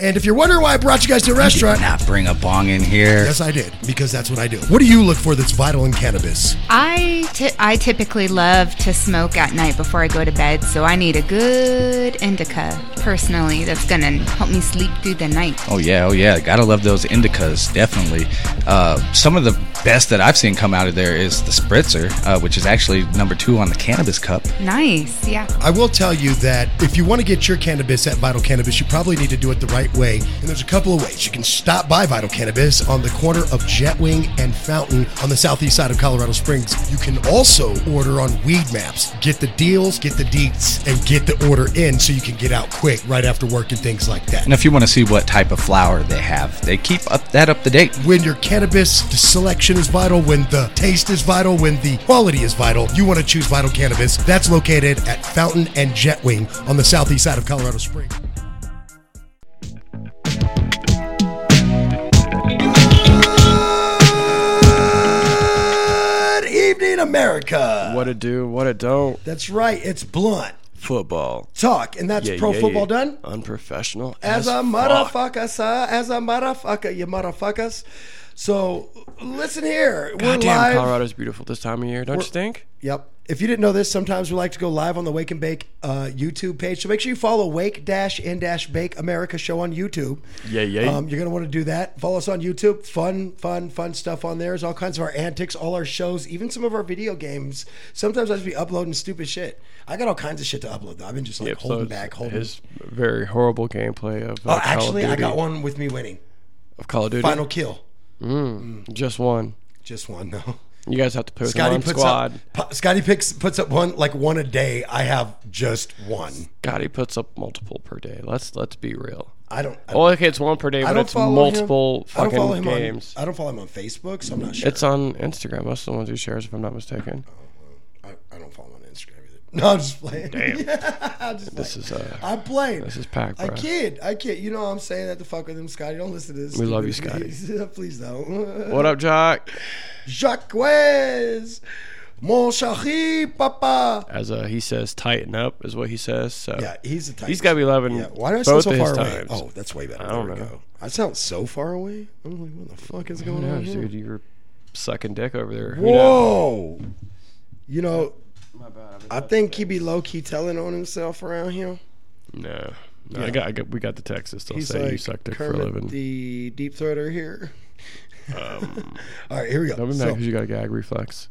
And if you're wondering why I brought you guys to a restaurant, Not bring a bong in here. yes, I did, because that's what I do. What do you look for that's vital in cannabis? I I typically love to smoke at night before I go to bed, so I need a good indica personally that's gonna help me sleep through the night. Oh yeah, oh yeah. Gotta love those indicas, definitely. Uh, some of the best that I've seen come out of there is the spritzer, uh, which is actually number two on the cannabis cup. Nice, yeah. I will tell you that if you want to get your cannabis at Vital Cannabis, you probably need to do it the right way. And there's a couple of ways. You can stop by Vital Cannabis on the corner of Jetwing and Fountain on the southeast side of Colorado Springs. You can also order on Weed Maps. Get the deals, get the deets, and get the order in so you can get out quick right after work and things like that. And if you want to see what type of flower they have, they keep up that up to date. when your cannabis selection is vital, when the taste is vital, when the quality is vital, you want to choose Vital Cannabis. That's located at Fountain and Jetwing on the southeast side of Colorado Springs. Evening, America. What it do, what it don't. That's right. It's blunt Football. talk, and that's Yeah, pro yeah, football yeah. done. Unprofessional. As a fuck. motherfucker, sir. As a motherfucker, you motherfuckers. So listen here. We're Goddamn, live. Colorado's beautiful this time of year, don't you think? Yep. If you didn't know this, sometimes we like to go live on the Wake and Bake uh, YouTube page. So make sure you follow Wake Dash and Dash Bake America show on YouTube. Yeah, yeah. Um, you're gonna want to do that. Follow us on YouTube. Fun, fun, fun stuff on there. There's all kinds of our antics, all our shows, even some of our video games. Sometimes I just be uploading stupid shit. I got all kinds of shit to upload. though. I've been just like Yep, so holding it's back, holding. His very horrible gameplay of uh, oh, Call actually, of I Duty. got one with me winning. of Call of Duty. Final kill. Mm. Mm. Just one. Just one, no. You guys have to put Scotty on puts squad. up. Scotty picks puts up one like one a day. I have just one. Scotty puts up multiple per day. Let's let's be real. I don't. I, Well, okay, it's one per day, but it's multiple him. I don't follow fucking him games. On, I don't follow him on Facebook, so I'm not sure. It's on Instagram. Most of the ones he shares, if I'm not mistaken. Oh, I, I don't follow him on Instagram either. No, I'm just playing. Damn. I'm just This playing. is uh, I'm playing. this is packed, I bro. kid. I kid. You know I'm saying that to fuck with him, Scotty. Don't listen to this. We love you, Scotty. Please don't. What up, Jock? Jacques. Mon chéri, papa. As uh, he says, tighten up is what he says. So Yeah, he's a tight. he's got to be loving Yeah, why do I sound so far away? times. Oh, that's way better. I don't There know. go. I sound so far away. I'm like, what the fuck is going Who on here? dude? You're sucking dick over there. Who knows? Whoa. You know, My bad. I think he be low key telling on himself around here. No, no Yeah. I, got, I got. We got the Texas. that still He's say like you suck dick for a living. the deep throater here. Um, All right, here we go. don't be mad So- because you got a gag reflex.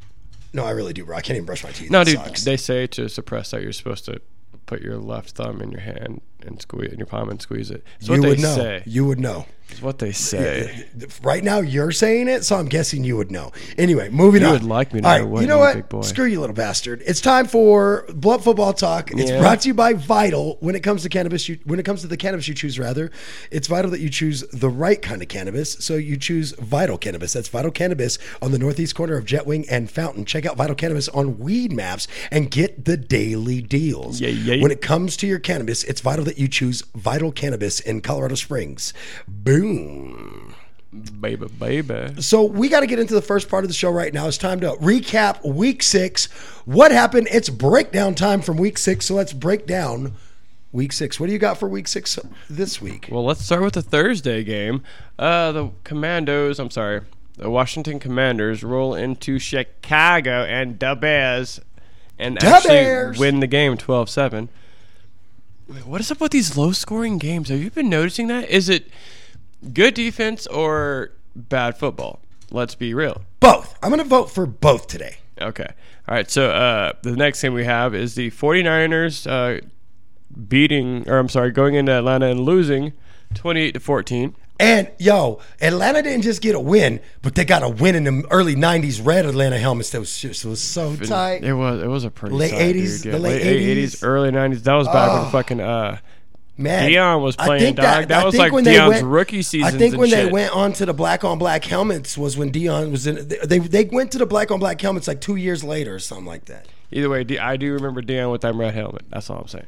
no, I really do, bro. I can't even brush my teeth. No, It dude. sucks. They say to suppress that you're supposed to put your left thumb in your hand and squeeze in your palm and squeeze it. It's what you they would know. say. You would know. It's what they say. Right now, you're saying it, so I'm guessing you would know. Anyway, moving You on. would like me to All know, right, you know what? big boy? Screw you, little bastard. It's time for Blunt Football Talk. It's Yeah. brought to you by Vital. When it comes to cannabis, you, when it comes to the cannabis you choose, rather, it's vital that you choose the right kind of cannabis. So you choose Vital Cannabis. That's Vital Cannabis on the northeast corner of Jetwing and Fountain. Check out Vital Cannabis on Weed Maps and get the daily deals. Yeah, yeah. When it comes to your cannabis, it's vital that you choose Vital Cannabis in Colorado Springs. Boom. Baby, baby. So we got to get into the first part of the show right now. It's time to recap week six. What happened? It's breakdown time from week six. So let's break down week six. What do you got for week six this week? Well, let's start with the Thursday game. Uh, the Commandos, I'm sorry, the Washington Commanders roll into Chicago and the Bears and Da actually Bears! win the game 12 7. What is up with these low scoring games? Have you been noticing that? Is it good defense or bad football? Let's be real. Both. I'm going to vote for both today. Okay. All right. So uh, the next thing we have is the 49ers uh, beating, or I'm sorry, going into Atlanta and losing 28 to 14. And yo, Atlanta didn't just get a win, but they got a win in the early '90s red Atlanta helmets. That was just was so tight. It was it was a pretty Late tight, 80s, dude. the late 80s, 80s. early 90s. That was back Oh. when fucking uh Man, Deion was playing, think dog. That I was think like when they Deion's went- rookie I think when they shit. went on to the black on black helmets was when Deion was in. They they went to the black on black helmets like two years later or something like that. Either way, I do remember Deion with that red helmet. That's all I'm saying.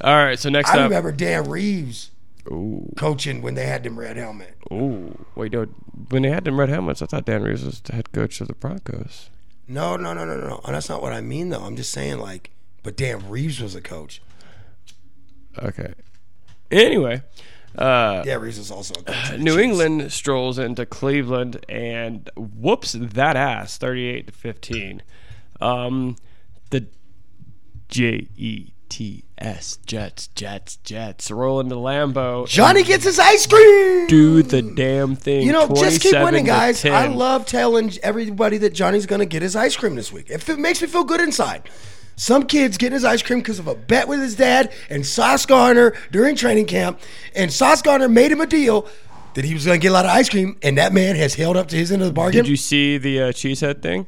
All right, so next I up. I remember Dan Reeves Ooh, coaching when they had them red helmet. ooh. Wait, no. When they had them red helmets, I thought Dan Reeves was the head coach of the Broncos. No, no, no, no, no. And that's not what I mean though. I'm just saying like, but Dan Reeves was a coach. Okay. Anyway, Uh, Yeah, Reese is also a coach of the New Chiefs. England strolls into Cleveland and whoops that ass, thirty-eight to fifteen. Um, the J E T S Jets, Jets, Jets roll into Lambeau. Johnny gets his ice cream. do the damn thing. You know, just keep winning, guys. 10. I love telling everybody that Johnny's going to get his ice cream this week. If it makes me feel good inside. Some kid's getting his ice cream because of a bet with his dad and Sauce Gardner during training camp. And Sauce Gardner made him a deal that he was going to get a lot of ice cream, and that man has held up to his end of the bargain. Did you see the uh, cheesehead thing?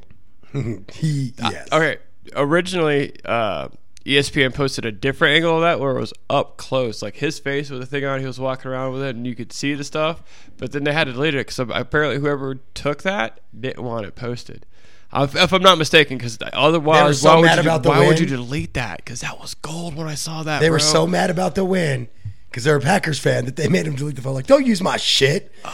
he, yes. Okay, originally uh, ESPN posted a different angle of that where it was up close, like his face with the thing on. He was walking around with it, and you could see the stuff. But then they had to delete it because apparently whoever took that didn't want it posted. If if I'm not mistaken, because otherwise, so why, would you, why would you delete that? Because that was gold when I saw that. They were bro. so mad about the win because they're a Packers fan that they made him delete the phone. Like, don't use my shit.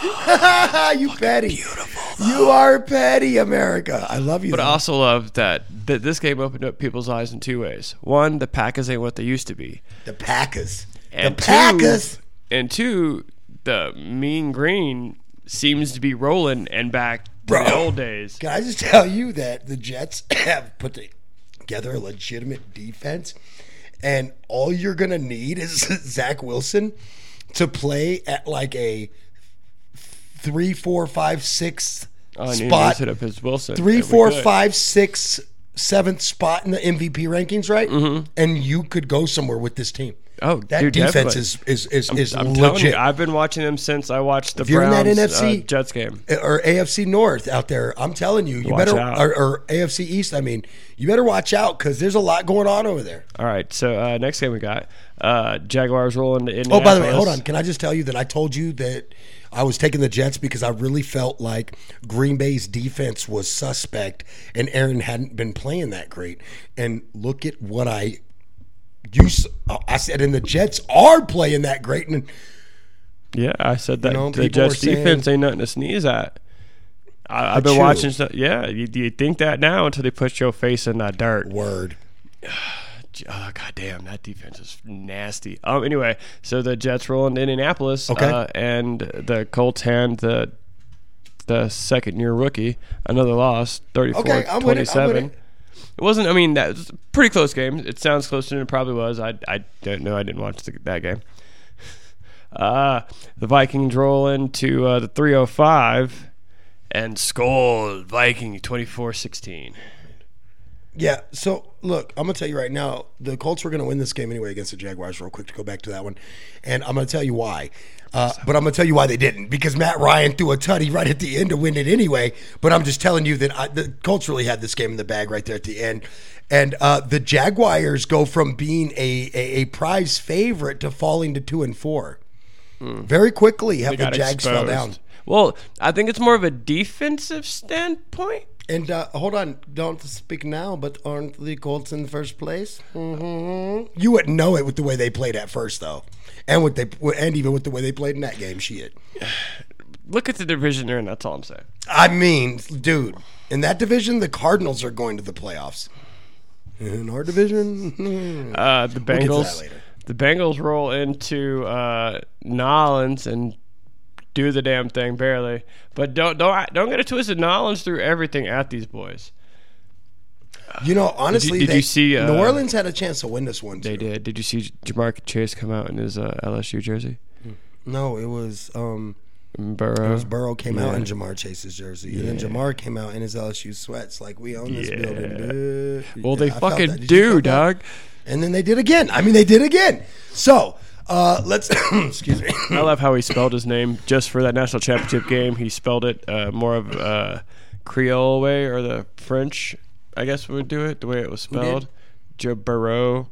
you petty. Beautiful. You are petty, America. I love you. But I also love that, that this game opened up people's eyes in two ways. One, the Packers ain't what they used to be. the Packers. And the Packers. Two, and two, the mean green seems to be rolling and back to Bro. the old days. Can I just tell you that the Jets have put together a legitimate defense, and all you're gonna need is Zach Wilson to play at like a three, four, five, six Oh, spot. to up his Wilson. three, four, five, six, seventh spot in the MVP rankings, right? Mm-hmm. And you could go somewhere with this team. Oh, That dude, defense definitely. is is is, is I'm telling legit. you, I've been watching them since I watched the if Browns, you're in that NFC uh, Jets game. or AFC North out there, I'm telling you, you Watch better out. or, or AFC East. I mean, you better watch out because there's a lot going on over there. All right, so uh, next game we got uh, Jaguars rolling to Oh, by the way, hold on. Can I just tell you that I told you that I was taking the Jets because I really felt like Green Bay's defense was suspect and Aaron hadn't been playing that great. And look at what I you s- I said, and the Jets are playing that great. And Yeah, I said that know, the Jets defense ain't nothing to sneeze at. I, I've been you. watching stuff. Yeah, you, you think that now until they put your face in that dirt. word. Oh, God damn, that defense is nasty. Um, anyway, so the Jets roll into Indianapolis, Okay. uh, and the Colts hand the the second year rookie another loss, 34 Okay, I'm with it, I'm with 27. It. Wasn't. I mean, that was a pretty close game. It sounds closer than it probably was. I I don't know. I didn't watch the, that game. Uh, the Vikings roll into uh, the 305 and score Viking 24-16. Yeah. So look, I'm gonna tell you right now, the Colts were gonna win this game anyway against the Jaguars. Real quick to go back to that one, and I'm gonna tell you why. Uh, but I'm gonna tell you why they didn't because Matt Ryan threw a tutty right at the end to win it anyway. But I'm just telling you that I, the Colts really had this game in the bag right there at the end, and uh, the Jaguars go from being a, a a prize favorite to falling to two and four. Very quickly, have the Jags fell down. Well, I think it's more of a defensive standpoint. And uh, hold on, don't speak now, but aren't the Colts in first place? hmm You wouldn't know it with the way they played at first, though, and with they and even with the way they played in that game. Shit. Look at the division they're in. That's all I'm saying. I mean, dude, in that division, the Cardinals are going to the playoffs. In our division, Uh, the to that Bengals. later. The Bengals roll into uh, Nolans and do the damn thing barely. But don't don't don't get it twisted. Nolans threw everything at these boys. you know, honestly, did they- you see, uh, New Orleans had a chance to win this one? They too. did. Did you see Ja'Marr Chase come out in his uh, LSU jersey? No, it was um, Burrow. it was Burrow came out Yeah. in Ja'Marr Chase's jersey, and then Ja'Marr came out in his LSU sweats. Like we own this Yeah. building. dude. well, they I fucking. Did you do, dog. And then they did again. I mean, they did again. So uh, let's excuse me. I love how he spelled his name just for that national championship game. He spelled it uh, more of uh, Creole way or the French, I guess would do it the way it was spelled. Joe Burrow.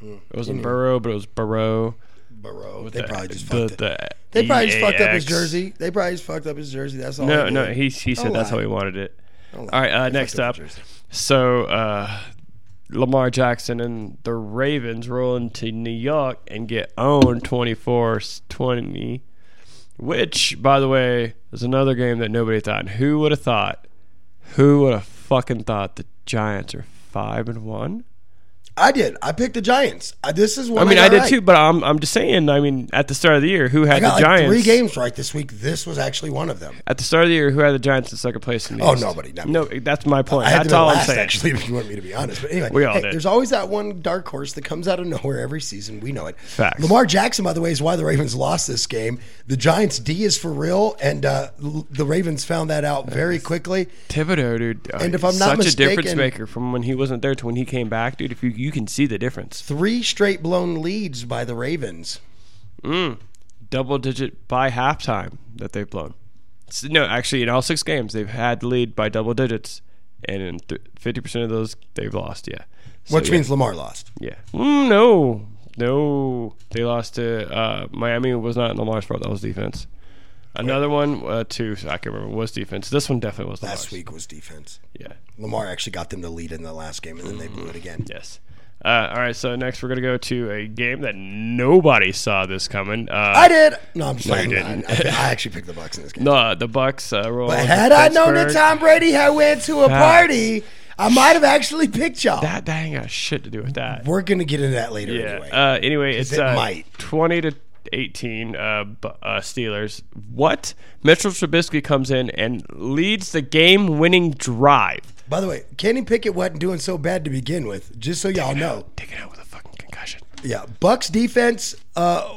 It wasn't Burrow, but it was Burrow. Burrow. They The- probably just the, fucked it. the They probably just fucked up his jersey. They probably just fucked up his jersey. That's all. No, no, he he said Don't that's lie. how he wanted it. All right, uh, next up. So uh, Lamar Jackson and the Ravens roll into New York and get owned 24-20, which, by the way, is another game that nobody thought. Who would have thought? Who would have fucking thought the Giants are five and one? I did. I picked the Giants. I, this is what I mean, I, got did right. too, but I'm I'm just saying. I mean, at the start of the year, who had I got the like Giants? three games right this week. This was actually one of them. At the start of the year, who had the Giants in second place in the Oh, East? nobody. No, that's my point. I That's all I'm saying. actually, if you want me to be honest. But anyway, We all hey, did. there's always that one dark horse that comes out of nowhere every season. We know it. Facts. Lamar Jackson, by the way, is why the Ravens lost this game. The Giants' D is for real, and uh, the Ravens found that out very quickly. Thibodeaux, dude. uh, And if I'm not such a difference mistaken- maker from when he wasn't there to when he came back, dude. If you you can see the difference. Three straight blown leads by the Ravens. Mm. Double digit by halftime that they've blown. S- No, actually, in all six games, they've had the lead by double digits, and in fifty percent of those, they've lost. Yeah, So, Which yeah. means Lamar lost. yeah. Mm, no, no, they lost to uh, Miami. Was not in Lamar's fault. That was defense. Another one, uh, two. I can't remember. Was defense. This one definitely was Last week was defense. Yeah. Lamar actually got them to lead in the last game, and then they blew it again. Yes. Uh, all right. So next, we're gonna go to a game that nobody saw this coming. Uh, I did. No, I'm just No, you I. I actually picked the Bucks in this game. No, the Bucks uh. But had I known that. Tom Brady had went to a party, I might have actually picked y'all. that that ain't got shit to do with that. We're gonna get into that later Yeah. anyway. Uh, anyway, it's it uh, might. twenty to eighteen. Uh, uh, Steelers. What? Mitchell Trubisky comes in and leads the game-winning drive. By the way, Kenny Pickett wasn't doing so bad to begin with. Just so y'all know. Taken out with a fucking concussion. Yeah, Bucks defense. Uh,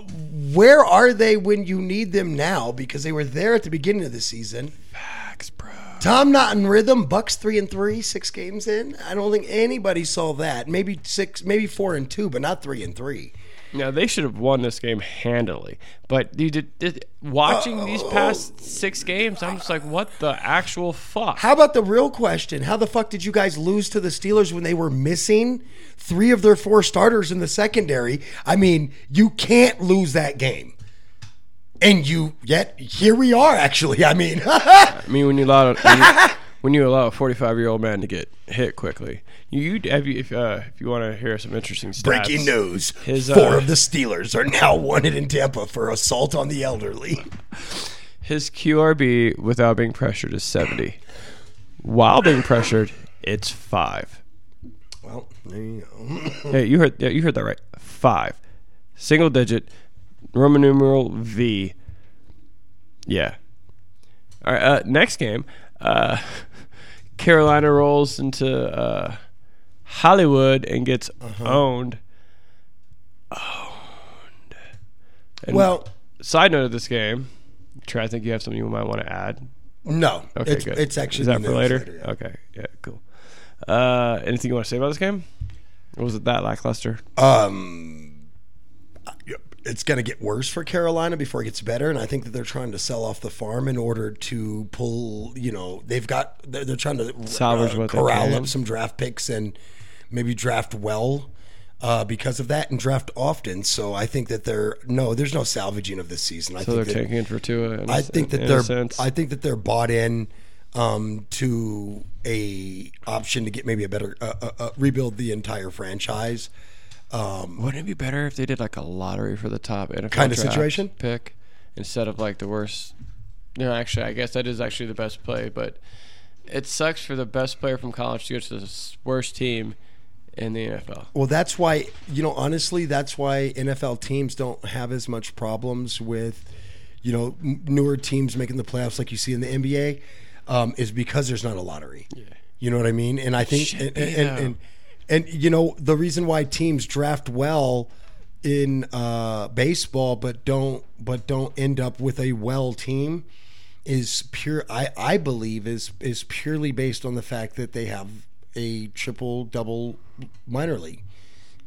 where are they when you need them now? Because they were there at the beginning of the season. Facts, bro. Tom not in rhythm. Bucks three and three, six games in. I don't think anybody saw that. Maybe six, maybe four and two, but not three and three. Now they should have won this game handily, but you did, did- watching these past six games, I'm just like, what the actual fuck? How about the real question? How the fuck did you guys lose to the Steelers when they were missing three of their four starters in the secondary? I mean, you can't lose that game. And you yet here we are actually. I mean, I mean, when you allow when you, when you allow a 45 year old man to get hit quickly, you, have you if uh, if you want to hear some interesting stats. breaking news. His, Four uh, of the Steelers are now wanted in Tampa for assault on the elderly. His QRB without being pressured is 70. While being pressured, it's five. Well, there you go. Hey, you heard yeah, you heard that right. Five, single digit, Roman numeral V. Yeah. All right. Uh, next game, uh, Carolina rolls into uh, Hollywood and gets Uh-huh. owned. Owned. And Well, side note of this game, Trey, I think you have something you might want to add. no. Okay, it's, good. it's actually is that for later? yeah. Okay, yeah, cool. Uh, anything you want to say about this game? Or was it that lackluster? Um, it's going to get worse for Carolina before it gets better, and I think that they're trying to sell off the farm in order to pull. You know, they've got they're, they're trying to Salvage what corral up some draft picks and maybe draft well. Uh, because of that, and draft often, so I think that they're no, there's no salvaging of this season. I So they're think that, taking it for a I think that they're sense. I think that they're bought in um, to a option to get maybe a better uh, uh, uh, rebuild the entire franchise. Um, Wouldn't it be better if they did like a lottery for the top NFL Kinda situation? pick instead of like the worst? No, actually, I guess that is actually the best play, but it sucks for the best player from college to go to the worst team in the NFL. Well, that's why you know honestly, that's why NFL teams don't have as much problems with you know newer teams making the playoffs like you see in the NBA, um, is because there's not a lottery. Yeah. You know what I mean? And I think and, and, though. and and you know the reason why teams draft well in uh, baseball but don't but don't end up with a well team is pure I, I believe is is purely based on the fact that they have a triple double minor league.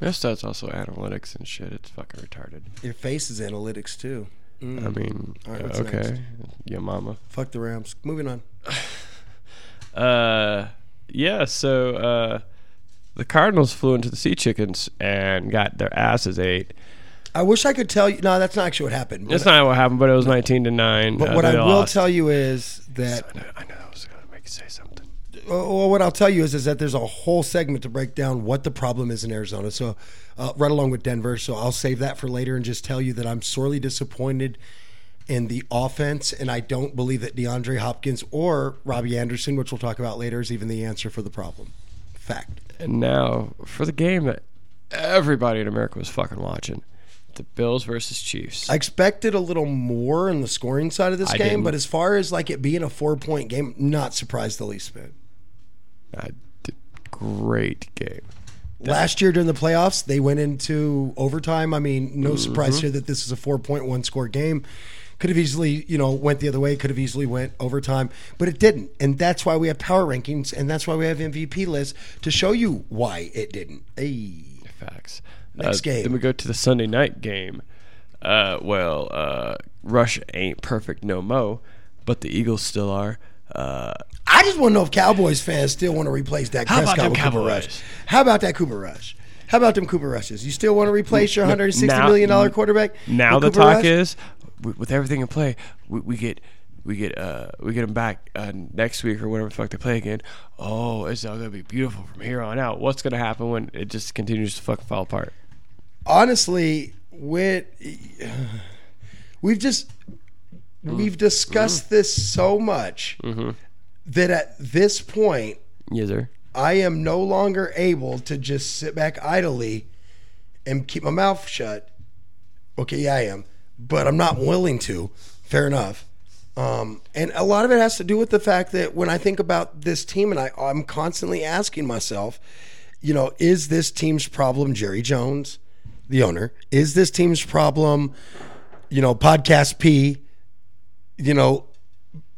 Their that's also analytics and shit. It's fucking retarded. Your face is analytics too. I mean, All right, uh, what's okay, next? yeah, mama. Fuck the Rams. Moving on. Uh, yeah. So uh, the Cardinals flew into the Sea Chickens and got their asses ate. I wish I could tell you. No, that's not actually what happened. That's not what happened, but it was nineteen to nine. But Uh, what I will lost. tell you is that I know, I know that was gonna make you say something. well, what I'll tell you is, is that there's a whole segment to break down what the problem is in Arizona. So, uh, right along with Denver. So I'll save that for later and just tell you that I'm sorely disappointed in the offense, and I don't believe that DeAndre Hopkins or Robbie Anderson, which we'll talk about later, is even the answer for the problem. Fact. And now for the game that everybody in America was fucking watching. The Bills versus Chiefs. I expected a little more in the scoring side of this I game, didn't. but as far as like it being a four point game, not surprised the least bit. I did great game. Last year during the playoffs, they went into overtime. I mean, no Mm-hmm. surprise here that this is a 4.1 score game. Could have easily, you know, went the other way. Could have easily went overtime, but it didn't. And that's why we have power rankings, and that's why we have MVP lists to show you why it didn't. Hey, Facts. Next Uh, game. Then we go to the Sunday night game. Uh, well, uh, Rush ain't perfect no mo, but the Eagles still are. Uh, I just want to know if Cowboys fans still want to replace that How about Prescott with Cooper? Rush. How about that Cooper Rush? How about them Cooper Rushes? You still want to replace your Now- 160 million dollar quarterback? Now the Cooper talk Rush? is, with, with everything in play, we, we get we get uh we get them back uh, next week or whatever the fuck they play again. Oh, it's all gonna be beautiful from here on out. What's gonna happen when it just continues to fucking fall apart? honestly, with we've just we've discussed this so much that at this point, Yes, sir. I am no longer able to just sit back idly and keep my mouth shut. Okay, yeah, I am, but I'm not willing to. Fair enough. Um, and a lot of it has to do with the fact that when I think about this team, and I, I'm constantly asking myself, you know, is this team's problem Jerry Jones, the owner? Is this team's problem, you know, Podcast P? You know,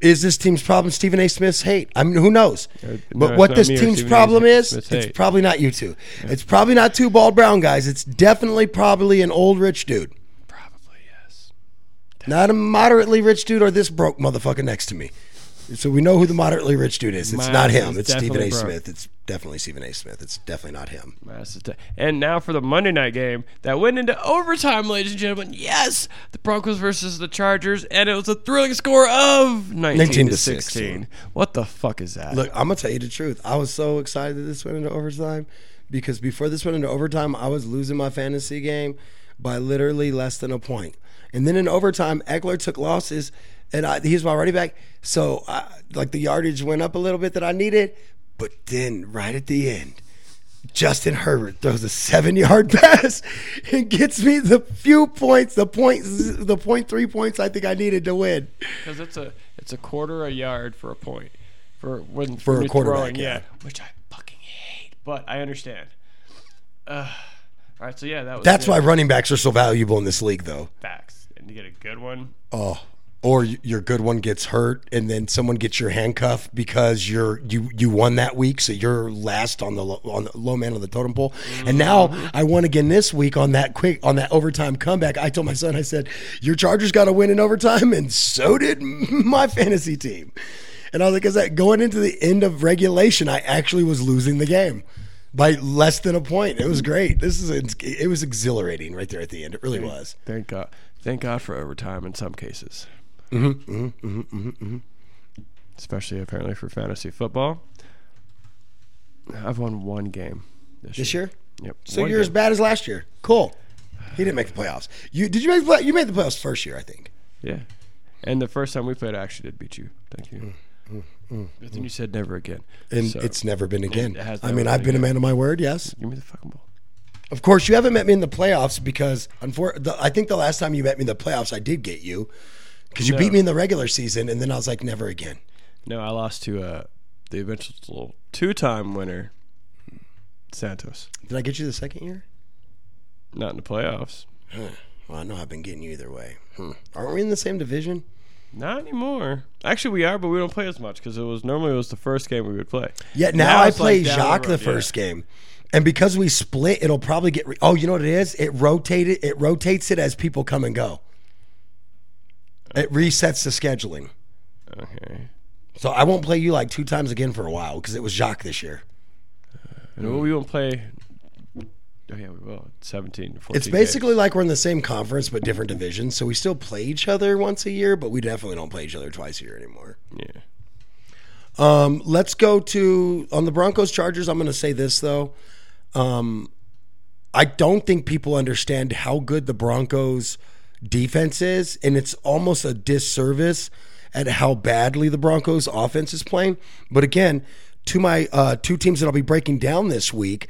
is this team's problem Stephen A. Smith's hate? I mean, who knows? no, but it's what this team's problem is, Smith's it's hate. probably not you two. It's probably not two bald brown guys. It's definitely probably an old rich dude. Not a moderately rich dude or this broke motherfucker next to me. So we know who the moderately rich dude is. It's Miles not him. is It's Stephen definitely A. broke. Smith. It's definitely Stephen A. Smith. It's definitely not him. That's the t- And now for the Monday night game that went into overtime, ladies and gentlemen. Yes, the Broncos versus the Chargers, and it was a thrilling score of 19, 19 to to 16. 16. What the fuck is that? Look, I'm gonna tell you the truth. I was so excited that this went into overtime because before this went into overtime, I was losing my fantasy game by literally less than a point. And then in overtime, Ekeler took losses, and I, he was my running back. So, I, like the yardage went up a little bit that I needed, but then right at the end, Justin Herbert throws a seven-yard pass and gets me the few points, the point, the point three points I think I needed to win. Because it's a it's a quarter a yard for a point for when For when a quarterback, throwing, yeah. yeah, which I fucking hate, but I understand. Uh, all right, so yeah, that was That's good. why running backs are so valuable in this league, though. facts, you get a good one. Oh, or your good one gets hurt, and then someone gets your handcuff because you're you you won that week, so you're last on the on the low man on the totem pole. And now mm-hmm. I won again this week on that quick on that overtime comeback. I told my son, I said, "Your Chargers got to win in overtime," and so did my fantasy team. And I was like, "Is that going into the end of regulation? I actually was losing the game." By less than a point, it was great. This is it was exhilarating right there at the end. It really was. Thank God, thank God for overtime in some cases. Mm-hmm, mm-hmm, mm-hmm, mm-hmm. especially apparently for fantasy football. I've won one game this, This year? Yep. So one you're as bad as last year. Cool. He didn't make the playoffs. You did you make the play, you made the playoffs first year, I think. Yeah. And the first time we played, I actually did beat you. Thank you. but then you said never again. Mm, And So, it's never been again. I mean, I've been a man of my word. Yes. give me the fucking ball. Of course, you haven't met me in the playoffs because, unfor- the, I think the last time you met me in the playoffs, I did get you because you No. beat me in the regular season, and then I was like, never again. No, I lost to uh, the eventual two-time winner, Santos. Did I get you the second year? Not in the playoffs. Well, I know I've been getting you either way. Hmm. Aren't we in the same division? Not anymore. Actually, we are, but we don't play as much because it was normally it was the first game we would play. Yeah, now, I it's play like down the Jacques the, road, yeah. first game. And because we split, it'll probably get. Re- oh, you know what it is? It rotated. It rotates it as people come and go. It resets the scheduling. Okay. So I won't play you like two times again for a while because it was Jacques this year. And we won't play. Oh yeah, we will. 17, 14 It's basically like we're in the same conference but different divisions. So we still play each other once a year, but we definitely don't play each other twice a year anymore. Yeah. Um, let's go to on the Broncos Chargers. I'm going to say this though. Um, I don't think people understand how good the Broncos defense is, and it's almost a disservice at how badly the Broncos offense is playing. But again, to my uh, two teams that I'll be breaking down this week.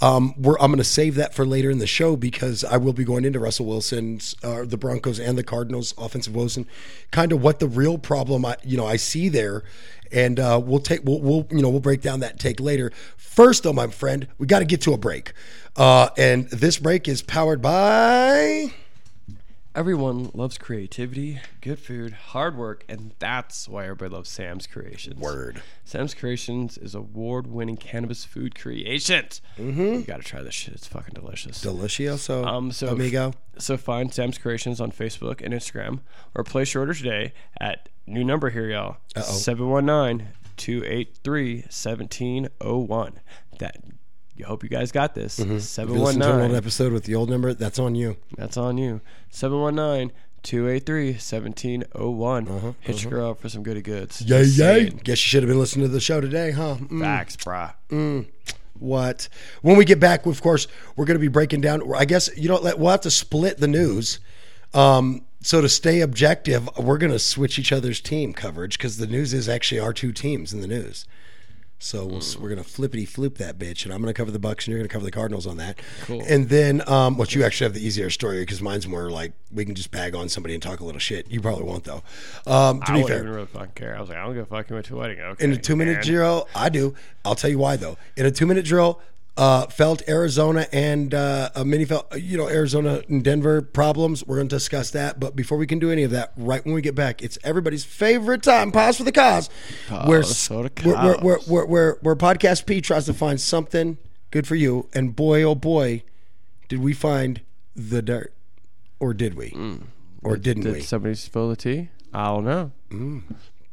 Um, I'm going to save that for later in the show because I will be going into Russell Wilson's, uh, the Broncos and the Cardinals offensive woes and kind of what the real problem I, you know, I see there. And uh, we'll take, we'll, we'll, you know, we'll break down that take later. First, though, my friend, we got to get to a break. Uh, and this break is powered by. Everyone loves creativity, good food, hard work, and that's why everybody loves Sam's Creations. Word. Sam's Creations is award-winning cannabis food creations. Mm-hmm. You got to try this shit. It's fucking delicious. Delicioso, Um, so amigo. So find Sam's Creations on Facebook and Instagram, or place your order today at new number here, y'all. 719-283-1701. That you hope you guys got this. Mm-hmm. If you to an old 719. episode with the old number, that's on you. That's on you. 719 283 1701. Hit your girl up for some goody goods. Uh-huh, Yay, Just yay. saying. Guess you should have been listening to the show today, huh? Mm. Facts, brah. what when we get back of course we're going to be breaking down i guess you know let- we'll have to split the news um, so to stay objective we're going to switch each other's team coverage because the news is actually our two teams in the news so we'll, we're going to flippity flip that bitch and i'm going to cover the bucks and you're going to cover the cardinals on that Cool. and then um, what you actually have the easier story because mine's more like we can just bag on somebody and talk a little shit you probably won't though um, to I be fair even really fucking care. I was like, I don't give a fuck. You went to a wedding. Okay. in a two minute drill, I do. I'll tell you why though. In a two minute drill, uh, felt Arizona and uh, a mini felt, you know, Arizona and Denver problems. We're going to discuss that. But before we can do any of that, right when we get back, it's everybody's favorite time. Pause for the cause. where, for the where, where, where, where, where, Podcast P tries to find something good for you. And boy, oh boy, did we find the dirt. Or did we? Or didn't Did we? somebody spill the tea? I don't know.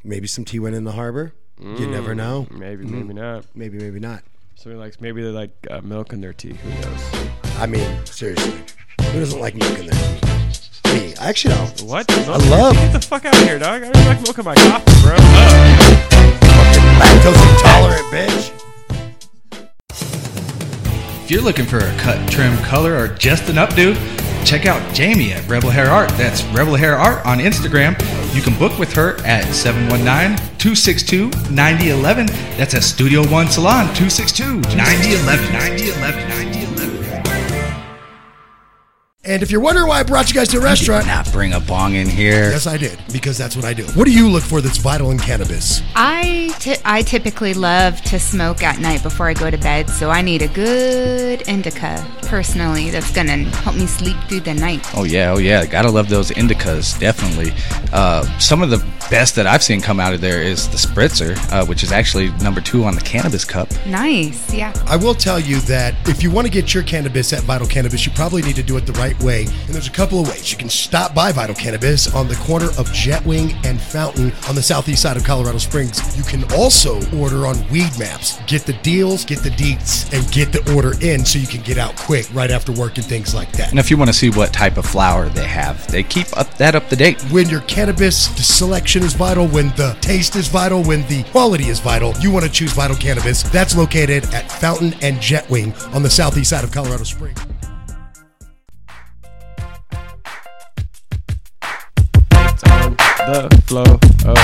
Maybe some tea went in the harbor. You never know. Maybe, Mm-hmm. maybe not. Maybe, maybe not. Somebody likes, maybe they like uh, milk in their tea. Who knows? I mean, seriously, who doesn't like milk in their tea? Me, I actually don't. What? I love Get the fuck out of here, dog. I don't like milk in my coffee, bro. Ugh. lactose intolerant, bitch. If you're looking for a cut, trim, color, or just an updo, check out Jamie at Rebel Hair Art. That's Rebel Hair Art on Instagram. You can book with her at 719-262-9011. That's at Studio One Salon, 262-9011. 9011. 9011. And if you're wondering why I brought you guys to a restaurant, Not bring a bong in here. yes, I did because that's what I do. What do you look for that's vital in cannabis? I ty- I typically love to smoke at night before I go to bed, so I need a good indica personally that's gonna help me sleep through the night. Oh yeah, oh yeah, gotta love those indicas, definitely. Uh, some of the best that I've seen come out of there is the spritzer, uh, which is actually number two on the cannabis cup. Nice, yeah. I will tell you that if you want to get your cannabis at Vital Cannabis, you probably need to do it the right way. And there's a couple of ways. You can stop by Vital Cannabis on the corner of Jetwing and Fountain on the southeast side of Colorado Springs. You can also order on Weed Maps. Get the deals, get the deets, and get the order in so you can get out quick right after work and things like that. And if you want to see what type of flower they have, they keep up that up to date. when your cannabis the selection is vital, when the taste is vital, when the quality is vital, you want to choose Vital Cannabis. That's located at Fountain and Jetwing on the southeast side of Colorado Springs. The flow. Oh,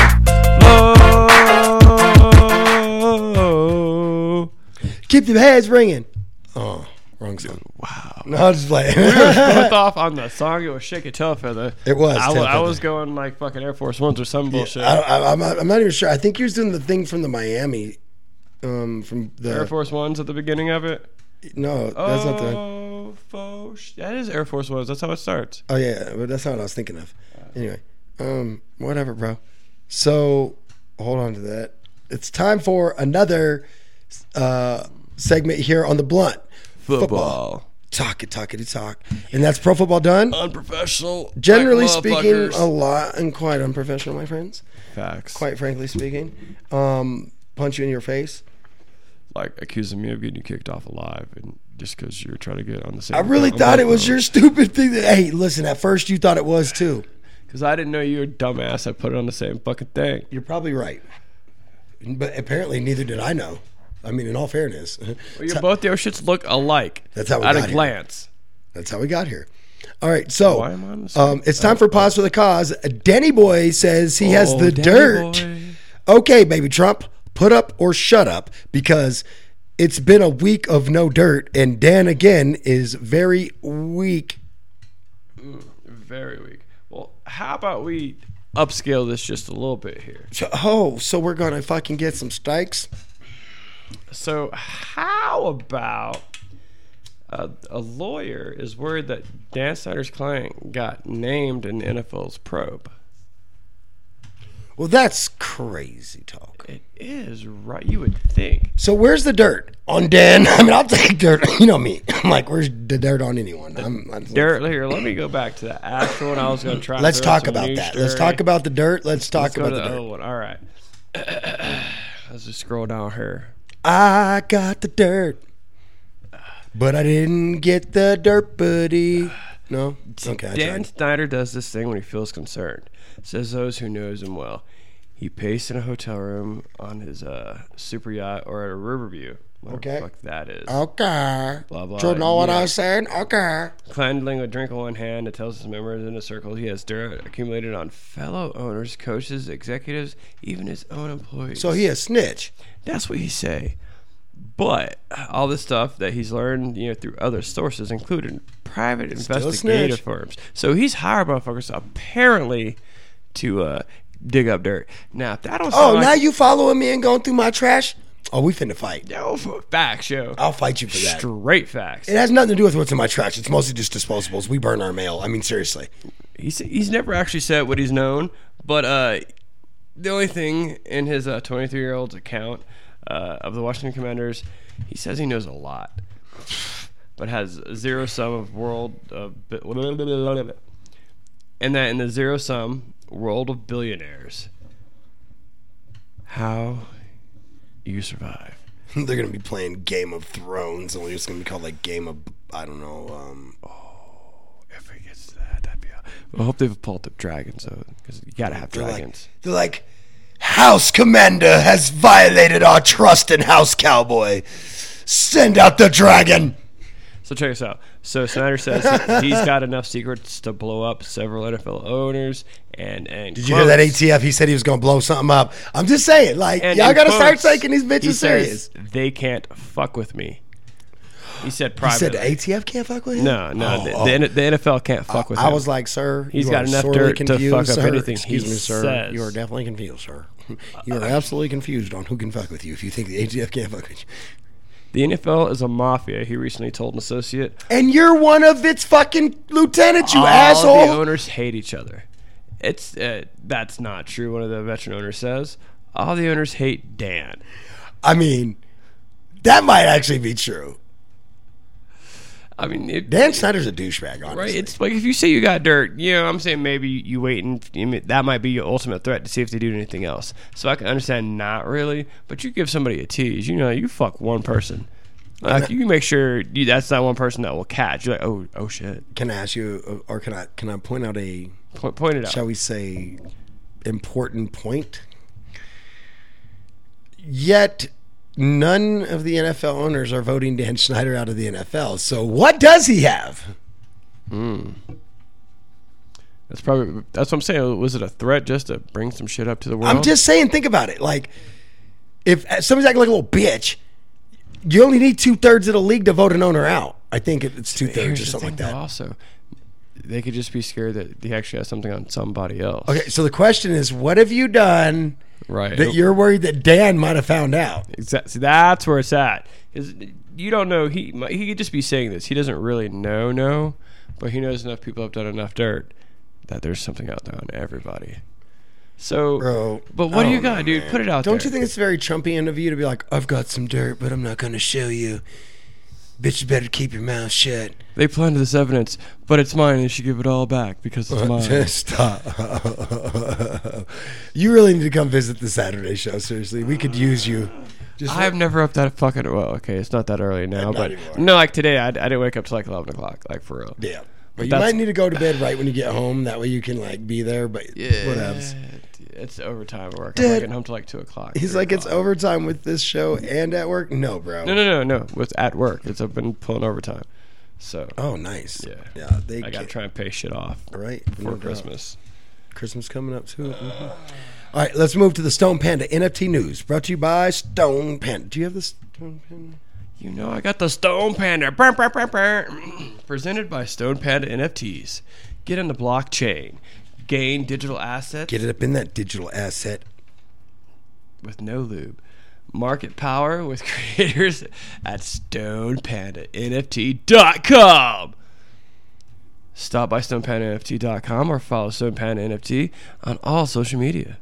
flow. Keep your heads ringing. Oh, wrong song. Wow. No, I was just playing. Both off on the song. It was Shake It Tail Feather. It was I, I was going like fucking Air Force Ones or some bullshit. I, I, I'm, not, I'm not even sure. I think he was doing the thing from the Miami, um, from the. Air Force Ones at the beginning of it. no, that's not the. Oh, that is Air Force Ones. That's how it starts. Oh yeah, but that's not what I was thinking of. Anyway, um, whatever, bro. So hold on to that. It's time for another uh, segment here on the blunt Football. talk it, talk it, talk, and that's pro football done. Unprofessional. Generally like speaking, a lot and quite unprofessional, my friends. Facts. Quite frankly speaking, um, punch you in your face. like accusing me of getting you kicked off alive, and just because you're trying to get on the same. I really thought it was your stupid thing. That, hey, listen, at first you thought it was too. Because I didn't know you were a dumbass. I put it on the same fucking thing. You're probably right, but apparently neither did I know. I mean, in all fairness, Well, your both your shits look alike. That's how we at got a here. glance. that's how we got here. All right, so Why am I on the um, it's time for pause for the cause. Denny Boy says he has Oh, the dirt. boy. Okay, baby Trump, put up or shut up because it's been a week of no dirt, and Dan again is very weak. Very weak. How about we upscale this just a little bit here? So, oh, so we're gonna fucking get some stikes? So, how about a, a lawyer is worried that Dan Snyder's client got named in the NFL's probe? Well, that's crazy talk. It is right. You would think. So where's the dirt on Dan? I mean, I'll take dirt. You know me. I'm like, where's the dirt on anyone? I'm, I'm, Dirt here. Let me go back to the actual one. I was going to try. Let's talk about that. Let's talk about the dirt. Let's talk Let's about the the dirt. one. All right. Let's just scroll down here. I got the dirt, but I didn't get the dirt, buddy. No, okay. Dan. Snyder does this thing when he feels concerned. Says those who knows him well. He paced in a hotel room on his uh, super yacht or at a Riverview. Whatever Okay. the fuck that is. Okay. Blah, blah, Do you know what yeah. I said? Okay. Handling a drink in one hand, it tells his members in a circle he has dirt accumulated on fellow owners, coaches, executives, even his own employees. So he a snitch. That's what he say. But all this stuff that he's learned, you know, through other sources, including private a investigative firms. So he's hired motherfuckers apparently to uh, dig up dirt. Now, if that don't Oh, sound now like you following me and going through my trash? Oh, we finna fight. no facts, yo, I'll fight you for that. straight facts. It has nothing to do with what's in my trash. It's mostly just disposables. We burn our mail. I mean, seriously. He's he's never actually said what he's known, but uh, the only thing in his 23 year old's account uh, of the Washington Commanders, he says he knows a lot, but has zero sum of world bi- and that in the zero sum world of billionaires, how you survive. They're gonna be playing Game of Thrones, only it's gonna be called like Game of I don't know. Um, oh, If he gets to that, that'd be. I hope they've pulled up dragons though, because you gotta have they're like dragons. they're like House Commander has violated our trust in House Cowboy. Send out the dragon. So check us out. So Snyder says he- he's got enough secrets to blow up several NFL owners and and Did you hear that ATF? He said he was gonna blow something up. I'm just saying, like y'all gotta start taking these bitches serious. They can't fuck with me. He said He said the ATF can't fuck with him. no, no, Oh, the, oh. the, NFL can't fuck with him. I was like, sir, he's got enough dirt to confused, fuck up anything Excuse he me, sir. says. You are definitely confused, sir. You are absolutely confused on who can fuck with you if you think the ATF can't fuck with you. The NFL is a mafia. He recently told an associate. And you're one of its fucking lieutenants, you all asshole. the owners hate each other. It's uh, that's not true. One of the veteran owners says all the owners hate Dan. I mean, that might actually be true. I mean, it, Dan Snyder's a douchebag, honestly. Right. It's like if you say you got dirt, you know, I'm saying maybe you wait and that might be your ultimate threat to see if they do anything else. So I can understand not really, but you give somebody a tease, you know, you fuck one person. Like you make sure you, that's not one person that will catch. You're like, oh, oh shit. Can I ask you, uh, or can I can I point out a Point, point it out. shall we say important point? Yet none of the NFL owners are voting Dan Snyder out of the NFL. So what does he have? Hmm. That's probably that's what I'm saying. Was it a threat just to bring some shit up to the world? I'm just saying, think about it. Like, if uh, somebody's acting like a little bitch, you only need two thirds of the league to vote an owner out. I think it's two thirds or something thing, like that. Also, they could just be scared that he actually has something on somebody else. Okay, so the question is, what have you done Right. that you're worried that Dan might have found out? Exactly. That's where it's at. Because you don't know. He he could just be saying this. He doesn't really know, no, but he knows enough people have done enough dirt that there's something out there on everybody. So, Bro, but what do you oh, don't got, know, dude? man. Put it out Don't there. you think it's very Trumpian of you to be like, I've got some dirt, but I'm not going to show you. Bitch, you better keep your mouth shut. they planted this evidence, but it's mine, you should give it all back because it's mine. Stop. you really need to come visit the Saturday show. Seriously, we could use you. Just I've never up that fucking. Well, okay, it's not that early now, Not but anymore. no, like today, I, I didn't wake up till like eleven o'clock, like for real. yeah. But But you that's- might need to go to bed right when you get home. That way you can like be there. But Yeah. whatevs. It's overtime at work. Dude. I'm getting home till like two o'clock. He's like, it's overtime with this show and at work. No, bro. No, no, no, no. With at work, it's I've been pulling overtime. So Oh, nice. yeah, Yeah. They I gotta try and pay shit off Right. before no doubt. Christmas. Christmas coming up too. Mhm. All right, let's move to the Stone Panda NFT news brought to you by Stone Panda. Do you have the Stone Panda? You know, I got the Stone Panda. Presented by Stone Panda NFTs. Get in the blockchain. Gain digital assets Get it up in that digital asset. with no lube. Market power with creators at StonePandaNFT.com. Stop by StonePandaNFT.com or follow Stone Panda NFT on all social media.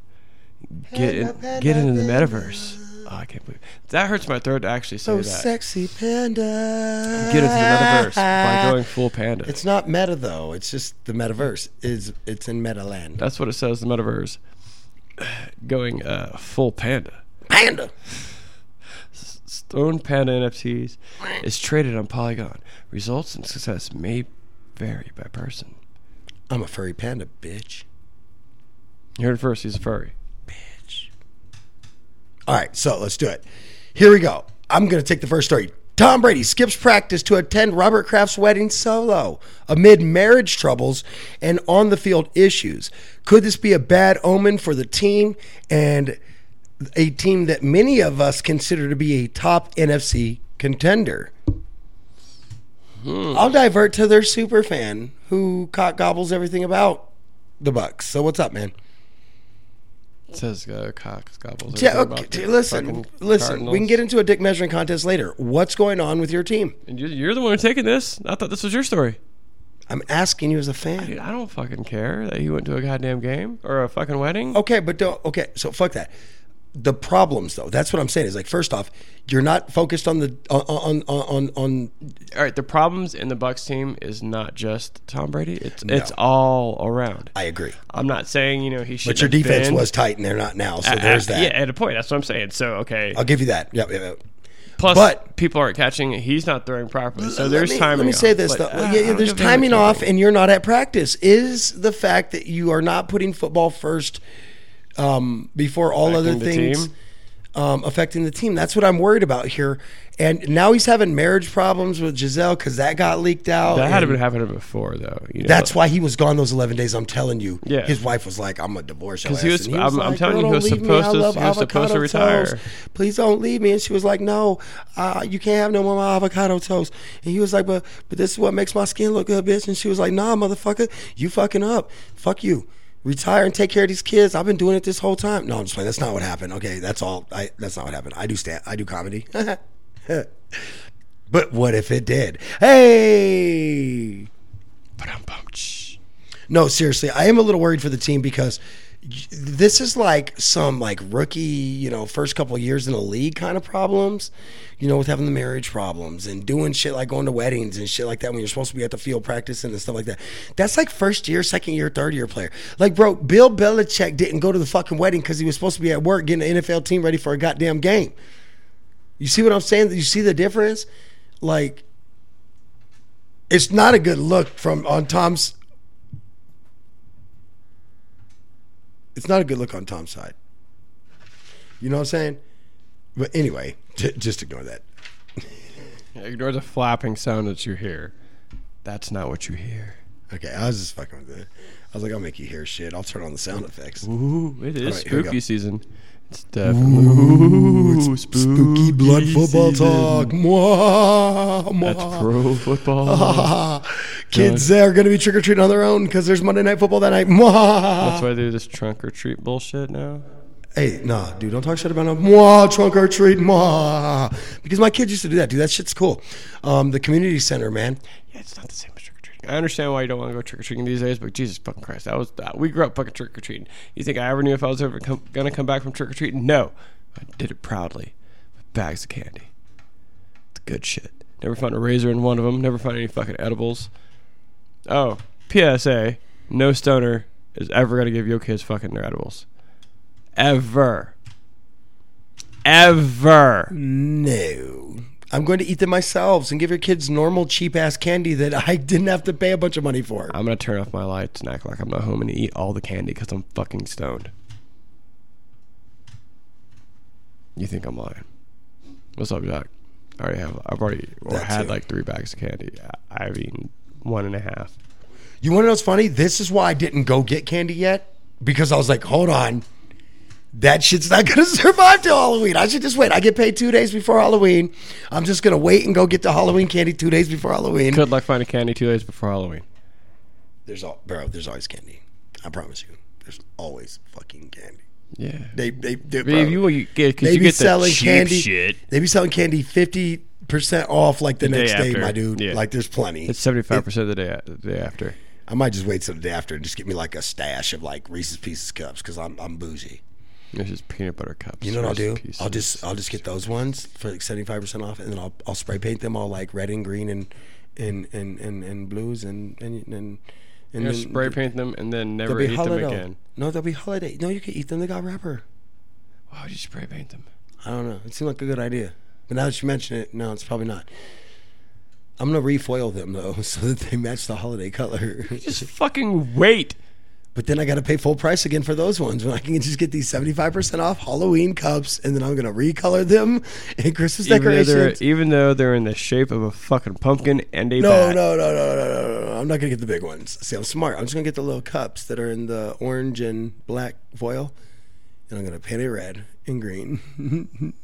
Get in, get into the metaverse. Oh, I can't believe that hurts my throat to actually say So that. sexy panda. Get into the metaverse by going full panda. It's not meta though. It's just the metaverse. Is it's in meta land. That's what it says. The metaverse going uh, full panda. Panda. Stone Panda NFTs is traded on Polygon. Results and success may vary by person. I'm a furry panda, bitch. You heard it first. He's a furry. All right, so let's do it. Here we go. I'm going to take the first story. Tom Brady skips practice to attend Robert Kraft's wedding solo amid marriage troubles and on the field issues. Could this be a bad omen for the team and a team that many of us consider to be a top NFC contender? Hmm. I'll divert to their super fan who cock gobbles everything about the Bucs. So what's up, man? It says uh, Cox gobbles. Yeah, okay. Listen, listen. We can get into a dick measuring contest later. What's going on with your team? And you- You're the one who's taking this. I thought this was your story. I'm asking you as a fan. Dude, I don't fucking care that he went to a goddamn game or a fucking wedding. Okay, but don't. Okay, so fuck that. The problems, though, that's what I'm saying. Is like first off, you're not focused on the on on on, on All right, the problems in the Bucs team is not just Tom Brady. It's it's all around. I agree, I'm not saying you know he should. but your defense was tight, and they're not now. So there's that. Yeah, at a point. That's what I'm saying. So okay. I'll give you that. Yep, yep, yep. Plus, but- people aren't catching. it. He's not throwing properly. So there's me, timing. Let me say off, this but, though. uh, yeah, yeah, there's give a damn timing off, and you're not at practice. Is the fact that you are not putting football first um, before all other Affecting the things um, affecting the team? That's what I'm worried about here. And now he's having marriage problems with Gisele because that got leaked out. That had been happening before, though. You know? That's why he was gone those 11 days. I'm telling you. Yeah. His wife was like, I'm a divorce your 'Cause he ass." was- I'm- I'm telling you, he was don't leave me. supposed to- he was supposed to retire." toast. Please don't leave me. And she was like, No, uh, you can't have no more avocado toast. And he was like, But but this is what makes my skin look good, bitch. And she was like, Nah, motherfucker, you fucking up. Fuck you. Retire and take care of these kids. I've been doing it this whole time. No, I'm just playing. That's not what happened. Okay, that's all. I that's not what happened. I do stand. I do comedy. but what if it did? Hey. Ba-dum-bum, shh. No, seriously, I am a little worried for the team because this is like some like rookie, you know, first couple years in the league kind of problems, you know, with having the marriage problems and doing shit like going to weddings and shit like that when you're supposed to be at the field practicing and stuff like that. That's like first year, second year, third year player. Like, bro, Bill Belichick didn't go to the fucking wedding because he was supposed to be at work getting the NFL team ready for a goddamn game. You see what I'm saying? You see the difference? Like, it's not a good look from on Tom's it's not a good look on Tom's side. You know what I'm saying? But anyway, j- just ignore that. Ignore the flapping sound that you hear. That's not what you hear. Okay, I was just fucking with it. I was like, I'll make you hear shit. I'll turn on the sound effects. Ooh, it is right, here we go. spooky season. It's definitely Ooh, Spooky blood football season. talk. Mwah, mwah. That's pro football. Kids are going to be trick or treating on their own because there's Monday Night Football that night. Mwah. That's why they do this trunk or treat bullshit now. Hey, nah, dude, don't talk shit about no moi trunk or treat moi because my kids used to do that, dude. That shit's cool. Um, the community center, man. Yeah, it's not the same I understand why you don't want to go trick or treating these days, but Jesus fucking Christ, that was that. We grew up fucking trick or treating. You think I ever knew if I was ever gonna come back from trick or treating? No, I did it proudly with bags of candy. It's good shit. Never found a razor in one of them. Never found any fucking edibles. Oh, PSA: No stoner is ever gonna give your kids fucking their edibles. Ever. Ever. No, I'm going to eat them myself and give your kids normal cheap ass candy that I didn't have to pay a bunch of money for. I'm gonna turn off my lights and act like I'm not home and eat all the candy because I'm fucking stoned. You think I'm lying? What's up, Jack? I already have. I've already or That had too. like three bags of candy. I- I've eaten one and a half. You want to know what's funny? This is why I didn't go get candy yet because I was like, hold on. That shit's not going to survive till Halloween. I should just wait. I get paid two days before Halloween. I'm just going to wait and go get the Halloween candy two days before Halloween. Good luck finding candy two days before Halloween. There's all, bro. There's always candy. I promise you. There's always fucking candy. Yeah. They they, they Maybe bro, you, you get they you be get the selling cheap candy. shit. They be selling candy fifty percent off like the, day next day, after. my dude. Yeah. Like there's plenty. It's seventy five percent the day the day after. I might just wait till the day after and just get me like a stash of like Reese's Pieces cups because I'm I'm bougie. It's just peanut butter cups. You know what I'll do? Pieces. I'll just I'll just get those ones for like seventy five percent off, and then I'll I'll spray paint them all like red and green and and and and, and blues and and and. and You know, then spray paint them and then never eat them holiday. again. No, they'll be holiday. No, you can eat them. They got wrapper. Why would you spray paint them? I don't know. It seemed like a good idea, but now that you mention it, no, it's probably not. I'm gonna refoil them though, so that they match the holiday color. Just fucking wait. But then I got to pay full price again for those ones when I can just get these 75% off Halloween cups, and then I'm gonna recolor them in Christmas Even though, decorations. even though they're in the shape of a fucking pumpkin and a No, bat. no, no, no, no, no, no, no. I'm not gonna get the big ones. See, I'm smart. I'm just gonna get the little cups that are in the orange and black foil, and I'm gonna paint it red and green.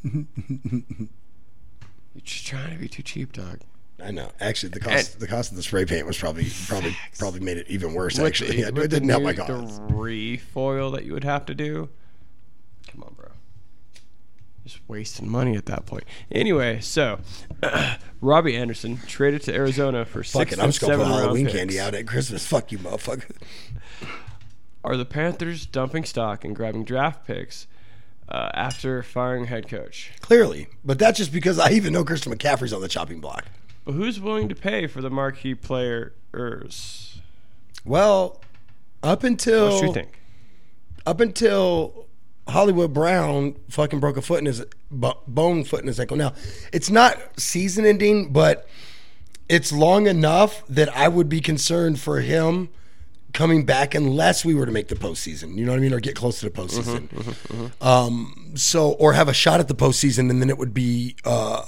You're just trying to be too cheap, dog. I know. Actually, the cost the cost of the spray paint was probably probably probably made it even worse. Actually, the- it didn't help my cause. The refoil that you would have to do. Come on, bro. Just wasting money at that point. Anyway, so Robbie Anderson traded to Arizona for Fuck six it, I'm just gonna put Halloween picks. candy out at Christmas. Fuck you, motherfucker. Are the Panthers dumping stock and grabbing draft picks uh, after firing head coach? Clearly, but that's just because I even know Christian McCaffrey's on the chopping block. Who's willing to pay for the marquee players? Well, up until What do you think? up until Hollywood Brown fucking broke a foot in his bone foot in his ankle. Now, it's not season ending, but it's long enough that I would be concerned for him coming back unless we were to make the postseason. You know what I mean, or get close to the postseason. Um, so, or have a shot at the postseason, and then it would be uh,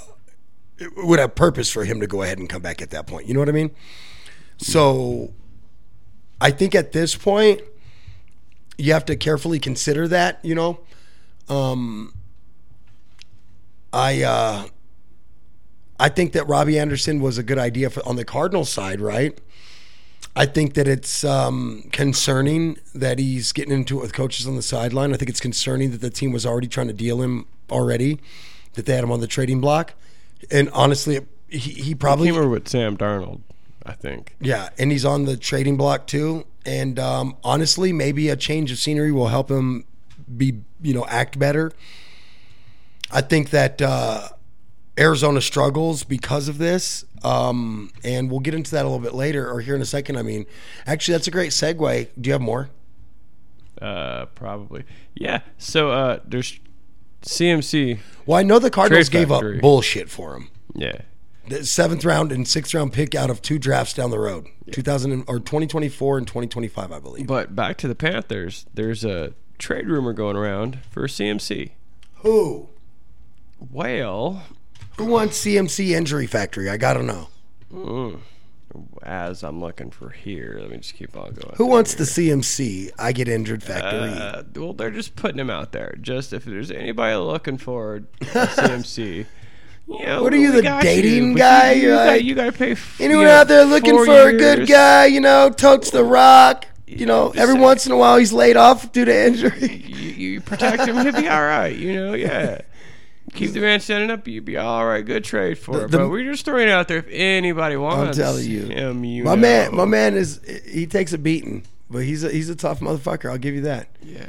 would have purpose for him to go ahead and come back at that point. You know what I mean? So, I think at this point you have to carefully consider that, you know. Um I uh I think that Robbie Anderson was a good idea for on the Cardinals side, right? I think that it's um, concerning that he's getting into it with coaches on the sideline. I think it's concerning that the team was already trying to deal him already, that they had him on the trading block. And honestly, he, he probably Came over with Sam Darnold, I think. yeah, and he's on the trading block too. And um, honestly, maybe a change of scenery will help him be, you know, act better. I think that uh, Arizona struggles because of this, um, and we'll get into that a little bit later or here in a second. I mean, actually, that's a great segue. Do you have more? Uh, probably. Yeah. So uh, there's CMC. Well, I know the Cardinals Trade gave factory. up bullshit for him. Yeah. The seventh round and sixth round pick out of two drafts down the road, 2000 or 2024 and 2025, I believe. But back to the Panthers. There's a trade rumor going around for CMC. Who? Well, Who wants CMC Injury Factory? I gotta know. Mm. As I'm looking for here, let me just keep on going. Who wants the CMC? I get injured factory. Uh, well, they're just putting him out there. Just if there's anybody looking for a CMC. You know, What are you, the dating you, guy? You, you, You're got, you got to pay. Anyone out there looking for a good guy? You know, totes the rock. You know, every once in a while he's laid off due to injury. You, you protect him, he'll be all right. You know, yeah. Keep the man standing up, you'd be all right. Good trade for The- it. the- But we're just throwing it out there if anybody wants. I'm telling you. him, you My know. man, my man is he takes a beating, but he's a, he's a tough motherfucker. I'll give you that. Yeah.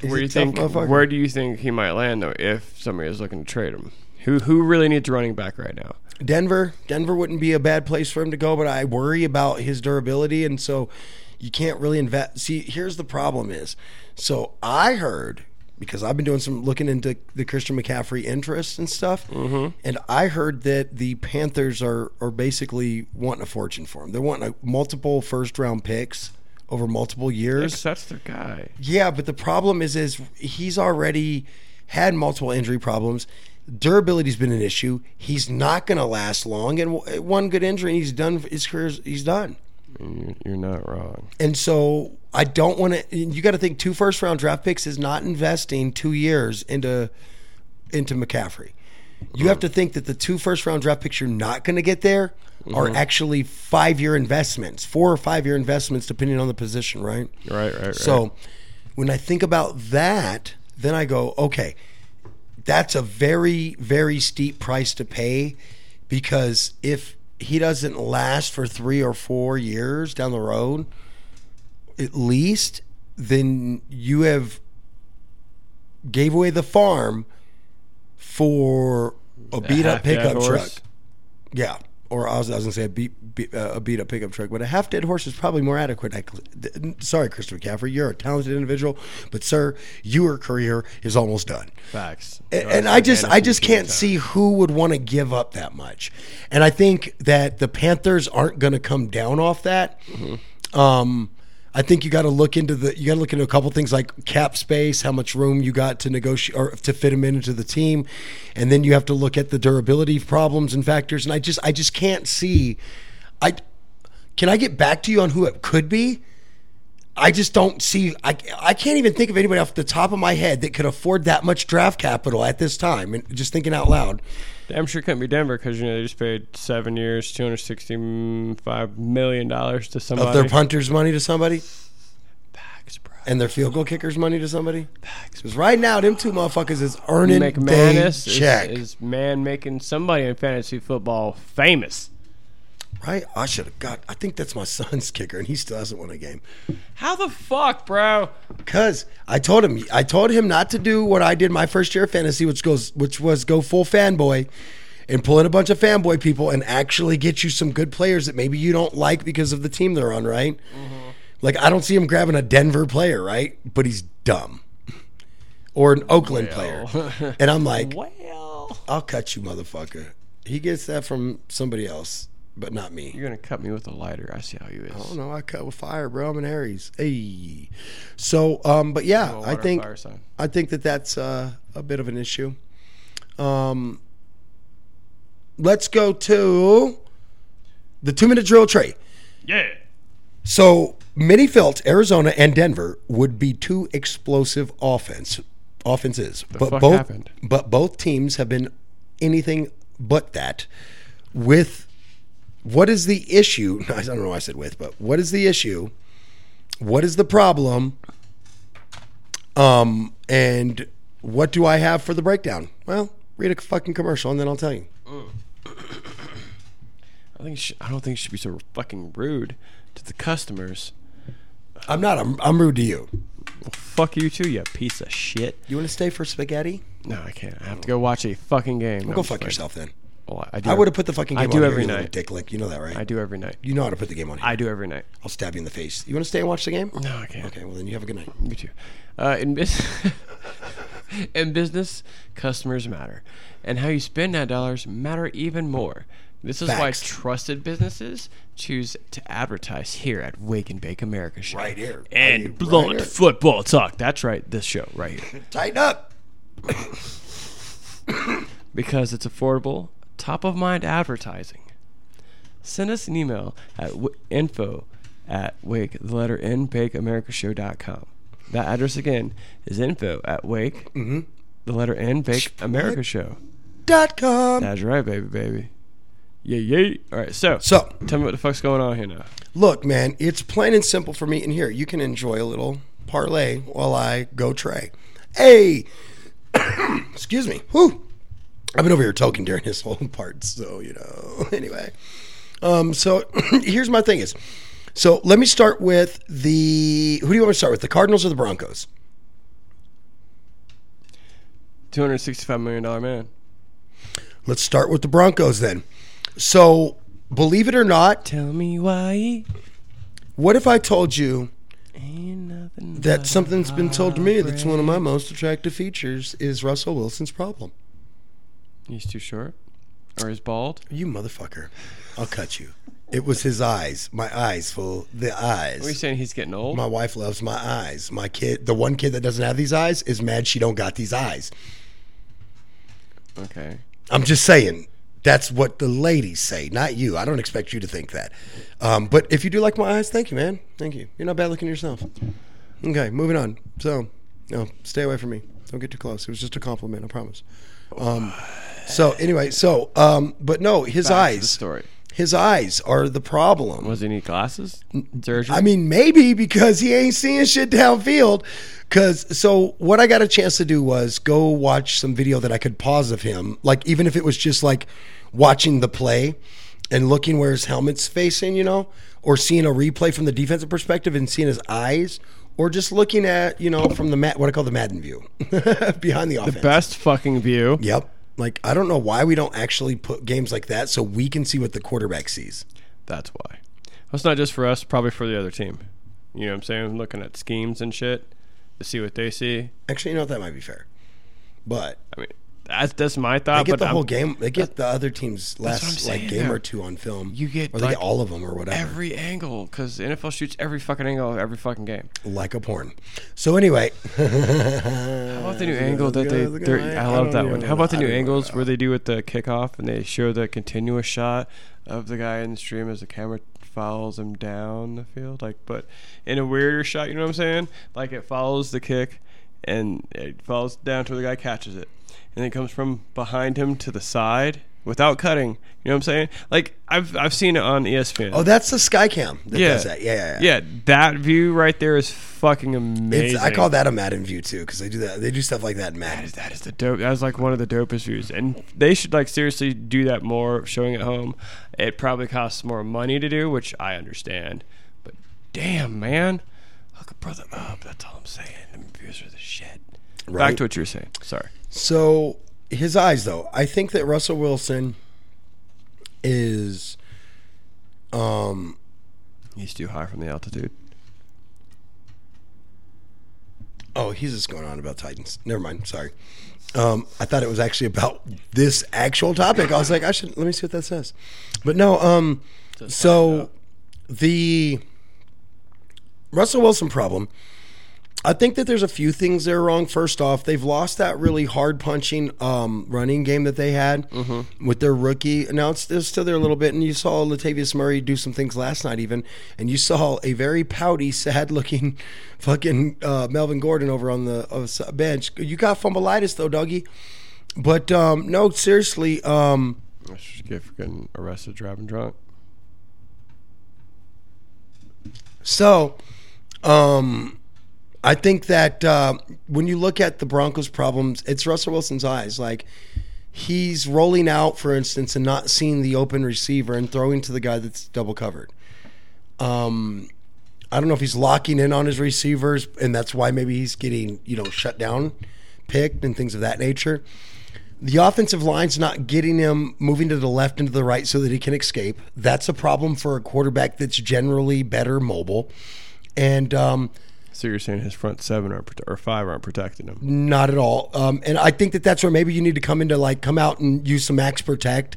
He's Where do you think? Where do you think he might land though? If somebody is looking to trade him, who who really needs running back right now? Denver, Denver wouldn't be a bad place for him to go, but I worry about his durability, and so you can't really invest. See, here's the problem: is so I heard because I've been doing some looking into the Christian McCaffrey interests and stuff, mm-hmm. and I heard that the Panthers are are basically wanting a fortune for him. They're wanting a, multiple first round picks over multiple years. Yes, that's their guy. Yeah, but the problem is, is he's already had multiple injury problems. Durability's been an issue. He's not going to last long, and one good injury, and he's done. His career's he's done. You're not wrong. And so I don't want to. You got to think two first round draft picks is not investing two years into into McCaffrey. You have to think that the two first round draft picks you're not going to get there are mm-hmm. actually five year investments, four or five year investments, depending on the position, right? Right, right, right. So when I think about that, then I go, okay, that's a very, very steep price to pay because if he doesn't last for three or four years down the road, at least, then you have gave away the farm for a beat up pickup truck. Yeah. Or I was, I was going to say a beat, beat, uh, a beat up pickup truck, but a half dead horse is probably more adequate. I, sorry, Christopher McCaffrey. You're a talented individual, but sir, your career is almost done. Facts. And, and I just I just can't see who would want to give up that much. And I think that the Panthers aren't going to come down off that. Um, I think you got to look into the you got to look into a couple things like cap space, how much room you got to negotiate or to fit him into the team, and then you have to look at the durability problems and factors. And I just I just can't see. I can I get back to you on who it could be. I just don't see. I, I can't even think of anybody off the top of my head that could afford that much draft capital at this time. And just thinking out loud, Damn sure it couldn't be Denver because you know they just paid seven years, two hundred sixty-five million dollars to somebody. of their punters' money to somebody Facts, bro. and their field goal kickers' money to somebody. Because right now, them two motherfuckers is earning McManus check. is, is man making somebody in fantasy football famous. Right? I should have got. I think that's my son's kicker, and he still hasn't won a game. How the fuck, bro? Cause I told him, I told him not to do what I did my first year of fantasy, which goes, which was go full fanboy, and pull in a bunch of fanboy people and actually get you some good players that maybe you don't like because of the team they're on, right? Mm-hmm. Like I don't see him grabbing a Denver player, right? But he's dumb, or an Oakland player, and I'm like, Well, I'll cut you, motherfucker. He gets that from somebody else, but not me. you're gonna cut me with a lighter. I see how you is. I don't know. I cut with fire, bro. I'm an Aries. Hey. So, um, but yeah, I think fire sign. I think that that's uh, a bit of an issue. Um, let's go to the two minute drill tray. Yeah. So, many felt Arizona and Denver would be two explosive offense offenses, but fuck both happened? but both teams have been anything but that. With what is the issue? I don't know why I said with, but what is the issue? What is the problem? Um, and what do I have for the breakdown? Well, read a fucking commercial and then I'll tell you. I think sh- I don't think you should be so fucking rude to the customers. I'm not. I'm, I'm rude to you. Well, fuck you too, you piece of shit. You want to stay for spaghetti? No, I can't. I have to go watch a fucking game. Well, I'm go just fuck yourself then. Well, I do. I would have put the fucking I game do on every you little night. Dick lick. You know that, right? I do every night. You know how to put the game on. Here. I do every night. I'll stab you in the face. You want to stay and watch the game? No, I can't. Okay, well then you have a good night. Me too. Uh, in, bus- in business, customers matter, and how you spend that dollars matter even more. This is why trusted businesses choose to advertise here at Wake and Bake America Show. Right here. And Right blunt here. football talk. That's right. This show right here. Tighten up. because it's affordable, top of mind advertising. Send us an email at w- info at wake, the letter N, bakeamericashow.com. That address again is info at wake, Mm-hmm. the letter N, bake America show. Dot com. That's right, baby, baby. Yeah, yeah. All right, so, So tell me what the fuck's going on here now. look, man, it's plain and simple for me. And here, you can enjoy a little parlay while I go tray. Hey, excuse me. Whew. I've been over here talking during this whole part, so you know. Anyway, um, so here's my thing is, so let me start with the. Who do you want to start with? The Cardinals or the Broncos? $265 million man. Let's start with the Broncos then. So, believe it or not, Tell me why. what if I told you that something's been told to me that's one of my most attractive features is Russell Wilson's problem? He's too short? Or he's bald? You motherfucker. I'll cut you. It was his eyes. My eyes, fool. The eyes. Are you saying he's getting old? My wife loves my eyes. My kid, the one kid that doesn't have these eyes, is mad she don't got these eyes. Okay. I'm just saying. That's what the ladies say, not you. I don't expect you to think that. Um, but if you do like my eyes, thank you, man. Thank you. You're not bad looking yourself. Okay, moving on. So, no, stay away from me. Don't get too close. It was just a compliment, I promise. Um, so anyway, so um, but no, his Back to the eyes. story. His eyes are the problem. Was he need glasses? Surgery? I mean, maybe because he ain't seeing shit downfield. Cause so what I got a chance to do was go watch some video that I could pause of him, like even if it was just like watching the play and looking where his helmet's facing, you know, or seeing a replay from the defensive perspective and seeing his eyes, or just looking at you know from the mat what I call the Madden view behind the offense. The best fucking view. Yep. Like I don't know why we don't actually put games like that so we can see what the quarterback sees. That's why. It's not just for us, probably for the other team. You know what I'm saying? Looking at schemes and shit to see what they see. Actually, you know what? That might be fair, but I mean, that's that's my thought. They thought. get but the I'm- whole game. They get the other team's what I'm last like game though. or two on film. You get, or they like, get all of them or whatever, every angle because NFL shoots every fucking angle of every fucking game. like a porn. So anyway, How about the new angle that they? they're- I love that one. How about the new angles where they do with the kickoff and they show the continuous shot of the guy in the stream as the camera follows him down the field, like but in a weirder shot. You know what I'm saying? Like it follows the kick and it falls down to where the guy catches it, and it comes from behind him to the side without cutting. You know what I'm saying? Like I've I've seen it on ESPN. Oh, that's the Skycam that yeah. does that. Yeah, yeah, yeah. yeah. That view right there is fucking It's, amazing. I call that a Madden view too because they do that. They do stuff like that in That Madden. is that is the dope. That is like one of the dopest views, and they should like seriously do that more, showing at home. It probably costs more money to do, which I understand. But damn, man, hook a brother up. That's all I'm saying. Them views are the shit. Back to what you were saying. Sorry. So his eyes, though, I think that Russell Wilson is. Um, He's too high from the altitude. Oh, he's just going on about Titans. Never mind. Sorry. Um, I thought it was actually about this actual topic. I was like, I should let me see what that says. But no. Um, so the Russell Wilson problem. I think that there's a few things that are wrong. First off, they've lost that really hard punching um, running game that they had with their rookie. Now it's, it's still there a little bit, and you saw Latavius Murray do some things last night, even, and you saw a very pouty, sad-looking fucking uh, Melvin Gordon over on the uh, bench. You got fumbleitis though, doggy. But um, no, seriously. Um, I should get getting arrested driving drunk. So, um, I think that uh, when you look at the Broncos' problems, it's Russell Wilson's eyes. Like he's rolling out, for instance, and not seeing the open receiver and throwing to the guy that's double covered. Um, I don't know if he's locking in on his receivers, and that's why maybe he's getting you know shut down, picked, and things of that nature. The offensive line's not getting him moving to the left and to the right so that he can escape. That's a problem for a quarterback that's generally better mobile. And um, So you're saying his front seven aren't prote- or five aren't protecting him? not at all. Um, and I think that that's where maybe you need to come into like come out and use some max protect,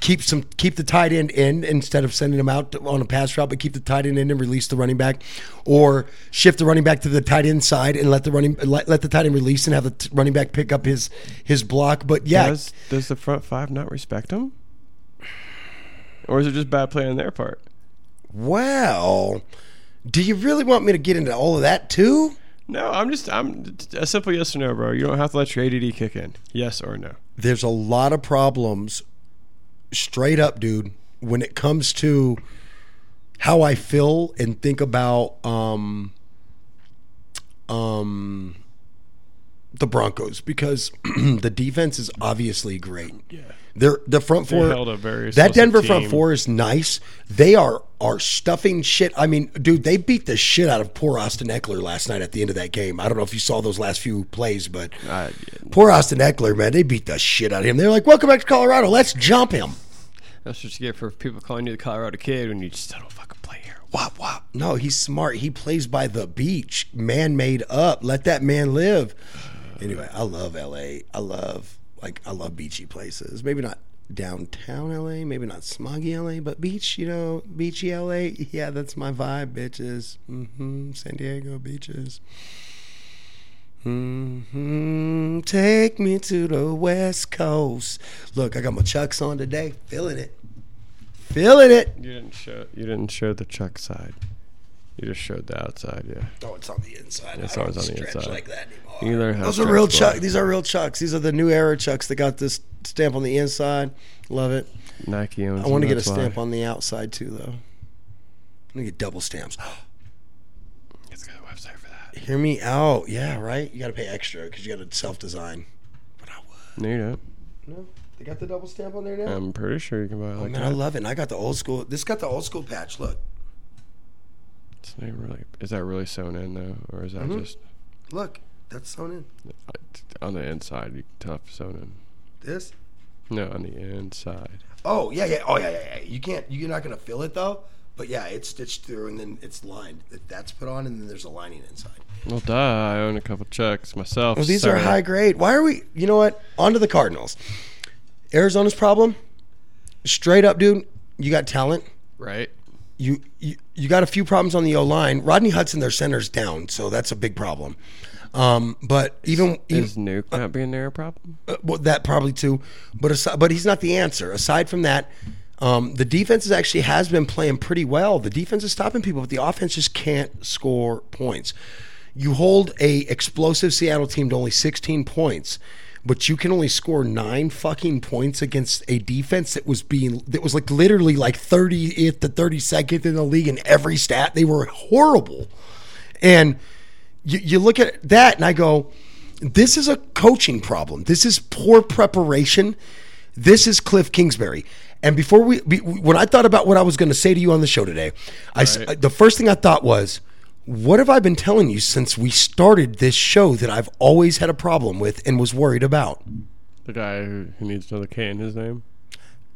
keep some keep the tight end in instead of sending him out to- on a pass route, but keep the tight end in and release the running back, or shift the running back to the tight end side and let the running let, let the tight end release and have the t- running back pick up his his block. But yeah, Does does the front five not respect him? Or is it just bad play on their part? well, do you really want me to get into all of that too? No, I'm just I'm a simple yes or no, bro. You don't have to let your ADD kick in. Yes or no. there's a lot of problems straight up dude when it comes to how i feel and think about um um the broncos because the defense is obviously great yeah they're the front They four held a very that explosive denver front four is nice they are are stuffing shit i mean dude they beat the shit out of poor austin ekeler last night at the end of that game i don't know if you saw those last few plays but Uh, Poor Austin Ekeler, man. They beat the shit out of him. They're like, welcome back to Colorado. Let's jump him. that's what you get for people calling you the Colorado kid when you just don't fucking play here. Wop wop. No, he's smart. He plays by the beach, man made up. Let that man live. Anyway, I love LA. I love, like, I love beachy places. Maybe not downtown LA, maybe not smoggy LA, but beach, you know, beachy LA. Yeah, that's my vibe, bitches. Mm-hmm. San Diego beaches. Mm-hmm. take me to the West Coast. Look, I got my chucks on today. Feeling it. Feeling it. You didn't show. You didn't show the chuck side. You just showed the outside. Yeah. Oh, it's on the inside. It's I don't always on the stretch inside. like that anymore. You learn how Those to are real chucks. These are real chucks. These are the new era chucks that got this stamp on the inside. Love it. Nike owns. I want to get a that's stamp why. on the outside too, though. I'm gonna get double stamps. It's got a website for that. Hear me out. Yeah, right. You got to pay extra because you got to self design. But I would. No, you don't. No, they got the double stamp on there now. I'm pretty sure you can buy it oh like man, I love it. And I got the old school. This got the old school patch. Look, It's not really. Is that really sewn in though, or is that Mhm. just look. That's sewn in. uh, on the inside? You if sewn in. This. No, on the inside. Oh yeah, yeah. Oh yeah, yeah, yeah. You can't. You're not gonna feel it though. But yeah, it's stitched through and then it's lined. That- That's put on and then there's a lining inside. Well, duh. I own a couple checks myself. Well, these are sir. high grade. Why are we? You know what? On to the Cardinals. Arizona's problem. Straight up, dude. You got talent. right? You you, you got a few problems on the O line. Rodney Hudson, their center's down, so that's a big problem. Um, but even, even Is Nuke not being there a problem? uh, well, that probably too. But aside, but he's not the answer. Aside from that, um, the defense is actually has been playing pretty well. The defense is stopping people, but the offense just can't score points. You hold a explosive Seattle team to only 16 points, but you can only score nine fucking points against a defense that was being that was like literally like 30th to 32nd in the league in every stat. They were horrible, and you, you look at that and I go, this is a coaching problem. This is poor preparation. This is Cliff Kingsbury. And before we, when I thought about what I was going to say to you on the show today, I Right. the first thing I thought was, what have I been telling you since we started this show that I've always had a problem with and was worried about? The guy who, who needs another K in his name.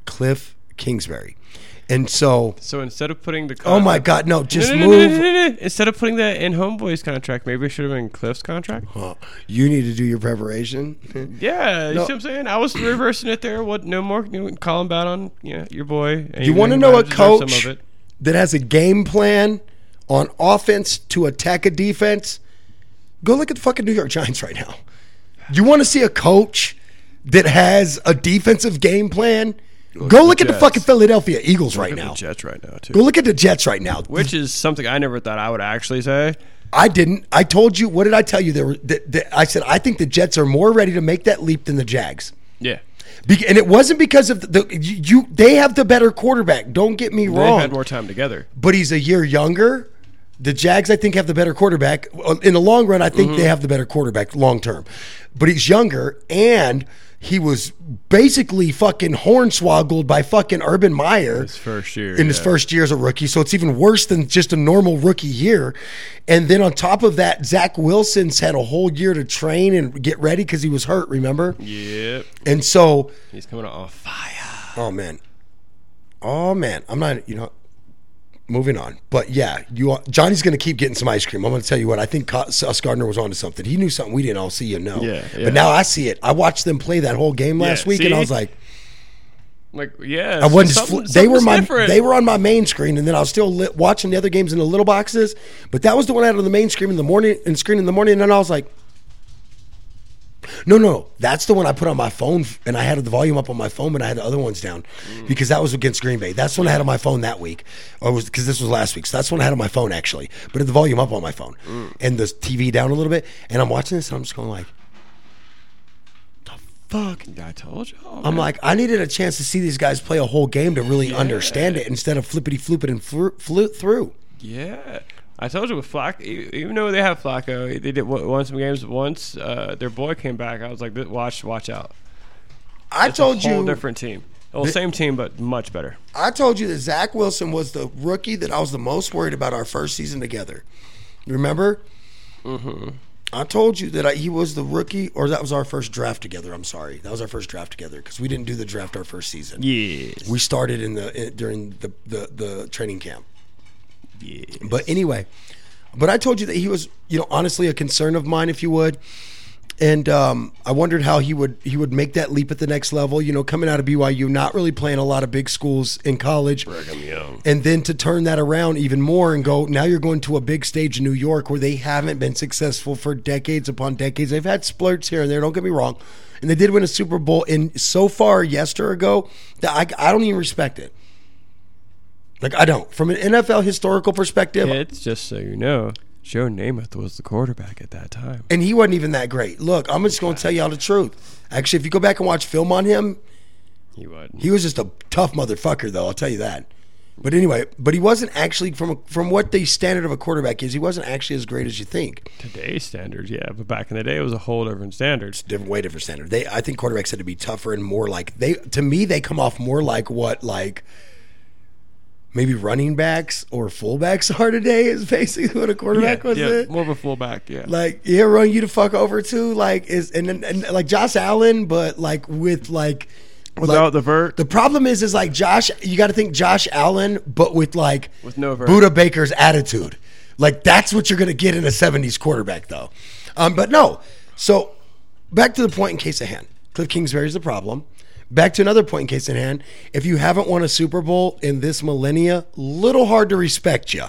Cliff Kingsbury. And so, So instead of putting the oh my God, no, just No, no, move. no. Instead of putting that in Homeboy's contract, maybe it should have been Cliff's contract. Huh. you need to do your preparation. Yeah, you see what I'm saying? I was reversing it there. What? No more you know, calling bad on yeah, your boy. You want to know a coach Some of it. that has a game plan on offense to attack a defense? Go look at the fucking New York Giants right now. You want to see a coach that has a defensive game plan? Go look at the fucking Philadelphia Eagles right Look at now. the Jets right now too. Go look at the Jets right now. Which is something I never thought I would actually say. I didn't. I told you. What did I tell you? There were. That, that I said I think the Jets are more ready to make that leap than the Jags. Yeah, Be- and it wasn't because of the, the you. They have the better quarterback. Don't get me wrong. they had more time together. but he's a year younger. The Jags, I think, have the better quarterback. In the long run, I think they mm-hmm. have the better quarterback long term. But he's younger, and he was basically fucking hornswoggled by fucking Urban Meyer His first year in his first year as a rookie. So it's even worse than just a normal rookie year. And then on top of that, Zach Wilson's had a whole year to train and get ready because he was hurt. Remember? Yep, And so he's coming on fire. Oh man, oh man, I'm not. You know, moving on. But yeah, you are- Johnny's going to keep getting some ice cream. I'm going to tell you what. I think Sauce Gardner was onto something. He knew something we didn't all see. You know. Yeah, yeah. But now I see it. I watched them play that whole game last Yeah, week, and I was like, Like yeah, I wasn't. Just fl- they were my. different. They were on my main screen, and then I was still lit, watching the other games in the little boxes. But that was the one out had on the main screen in the morning and screen in the morning, and then I was like. No, no, that's the one I put on my phone, and I had the volume up on my phone, but I had the other ones down mm. because that was against Green Bay. That's the one I had on my phone that week, or was because this was last week. So that's the one I had on my phone actually, but the volume up on my phone mm. and the TV down a little bit. And I'm watching this, and I'm just going like, "The fuck." I told you. Oh, I'm like, I needed a chance to see these guys play a whole game to really understand it instead of flippity flooping and flew, flew through. Yeah. I told you with Flacco, even though they have Flacco, they did won some games once. Uh, their boy came back. I was like, watch, watch out. I It's told a whole you, different team. Well, same team, but much better. I told you that Zach Wilson was the rookie that I was the most worried about our first season together. Remember? Mm-hmm. I told you that I, he was the rookie, or that was our first draft together. I'm sorry, that was our first draft together because we didn't do the draft our first season. Yes. We started in the in, during the, the the training camp. Yes. But anyway, but I told you that he was, you know, honestly a concern of mine, if you would. and um, I wondered how he would he would make that leap at the next level. You know, coming out of BYU, not really playing a lot of big schools in college, Brigham Young. and then to turn that around even more and go now you're going to a big stage in New York where they haven't been successful for decades upon decades. They've had splurts here and there. Don't get me wrong, and they did win a Super Bowl. in so far, yester ago, that I I don't even respect it. Like I don't. From an NFL historical perspective, it's just so you know, Joe Namath was the quarterback at that time. and he wasn't even that great. Look, I'm just going to tell y'all the truth. Actually, if you go back and watch film on him, He wasn't. he was just a tough motherfucker, though. I'll tell you that. But anyway, but he wasn't actually from from what the standard of a quarterback is. He wasn't actually as great as you think. Today's standards, yeah, but back in the day, it was a whole different standard. Different, way different standard. They, I think quarterbacks had to be tougher and more like they. To me, they come off more like what like maybe running backs or fullbacks are today. Is basically what a quarterback was. yeah, it? more of a fullback, yeah. like yeah, run you to fuck over too. Like is and, and, and like Josh Allen, but like with like Without like- the vert. The problem is, is like Josh. You got to think Josh Allen, but with like With no vert. Budda Baker's attitude. Like that's what you're gonna get in a '70s quarterback, though. Um, but no. So back to the point in case of hand. Cliff Kingsbury is the problem. Back to another point in case in hand. If you haven't won a Super Bowl in this millennia, little hard to respect you.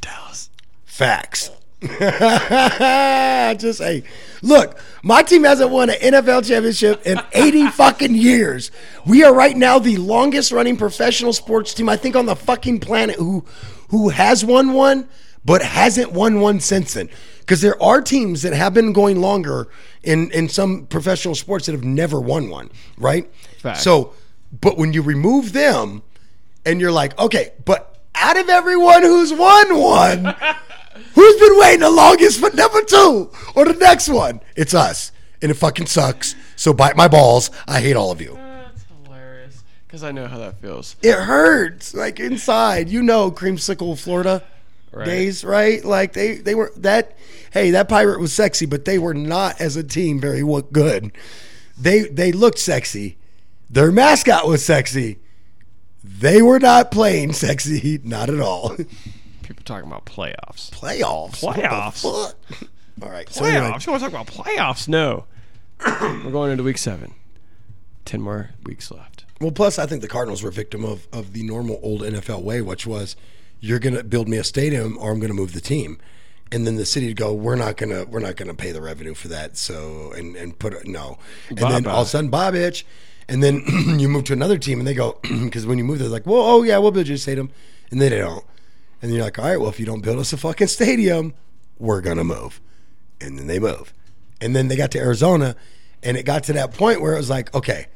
Dallas. Facts. Just hey, look, my team hasn't won an NFL championship in 80 fucking years. We are right now the longest running professional sports team I think on the fucking planet who who has won one but hasn't won one since then. Because there are teams that have been going longer in in some professional sports that have never won one, right? Facts. So, but when you remove them and you're like, okay, but out of everyone who's won one, who's been waiting the longest for number two or the next one? It's us. And it fucking sucks. So bite my balls. I hate all of you. That's hilarious. Because I know how that feels. It hurts. Like inside. You know creamsicle Florida Right. days, right? Like they, they were that hey, that pirate was sexy, but they were not as a team very good. They they looked sexy. Their mascot was sexy. They were not playing sexy, not at all. People talking about playoffs. Playoffs. Playoffs? fuck? All right. So anyway, Playoffs? You want to talk about playoffs? No. We're going into week seven. Ten more weeks left. well, plus I think the Cardinals were a victim of of the normal old NFL way, which was you're going to build me a stadium or I'm going to move the team. And then the city would go, we're not gonna, we're not gonna pay the revenue for that. So and and put it no. And then all of a sudden, Bob Itch, And then you move to another team, and they go because when you move, they're like, well, oh yeah, we'll build you a stadium, and then they don't. And you're like, all right, well, if you don't build us a fucking stadium, we're gonna move. And then they move. And then they got to Arizona, and it got to that point where it was like, okay,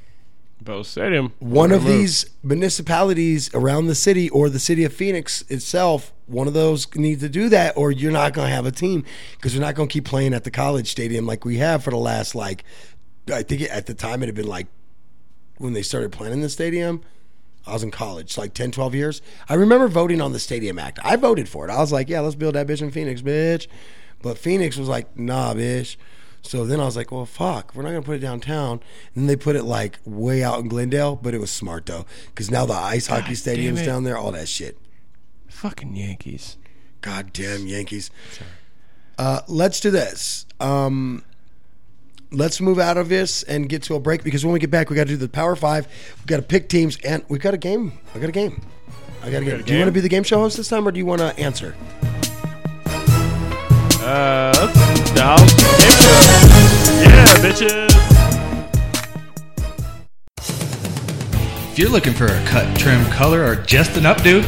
Bell Stadium. one of move. these municipalities around the city or the city of Phoenix itself, one of those needs to do that, or you're not going to have a team because we're not going to keep playing at the college stadium like we have for the last like, I think at the time it had been like when they started planning the stadium. I was in college, like 10, 12 years. I remember voting on the Stadium Act. I voted for it. I was like, yeah, let's build that bitch in Phoenix, bitch. But Phoenix was like, nah, bitch. So then I was like, well, fuck, we're not going to put it downtown. And then they put it like way out in Glendale, but it was smart though. Because now the ice hockey stadium's down there, all that shit. fucking Yankees. Goddamn Yankees. Uh, let's do this. Um, let's move out of this and get to a break because when we get back, we got to do the Power Five. We got to pick teams, and we got a game. I got a game. I got a game. Do you want to be the game show host this time, or do you want to answer? Uh, show. Yeah, bitches. If you're looking for a cut, trim, color, or just an updo,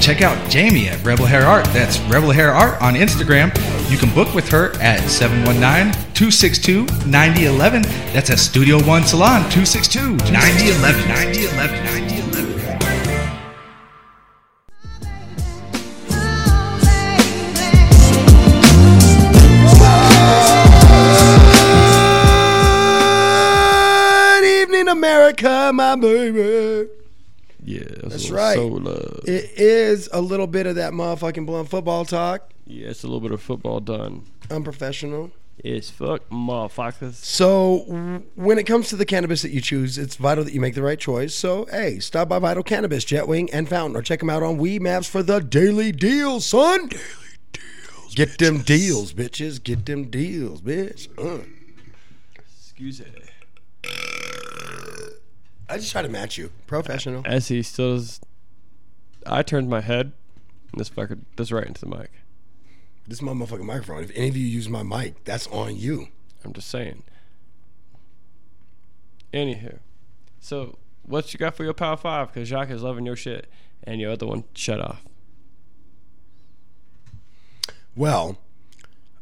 check out Jamie at Rebel Hair Art. That's Rebel Hair Art on Instagram. You can book with her at 719-262-9011. That's at Studio One Salon, 262-9011. 9011, 9011, 9011. America, my baby. Yeah, That's right. So love. It is a little bit of that motherfucking blunt football talk. Yeah, it's a little bit of football done. Unprofessional. It's fuck motherfuckers. So, when it comes to the cannabis that you choose, it's vital that you make the right choice. So, hey, stop by Vital Cannabis, Jetwing, and Fountain, or check them out on Weedmaps for the daily deals, son. Daily deals. Get them deals, bitches. Get them deals, bitch. Uh. Excuse it. I just try to match you. Professional. As he still is, I turned my head, and this fucker does right into the mic. This is my motherfucking microphone. If any of you use my mic, that's on you. I'm just saying. Anywho, so what you got for your power five? Because Jacques is loving your shit, and your other one shut off. Well,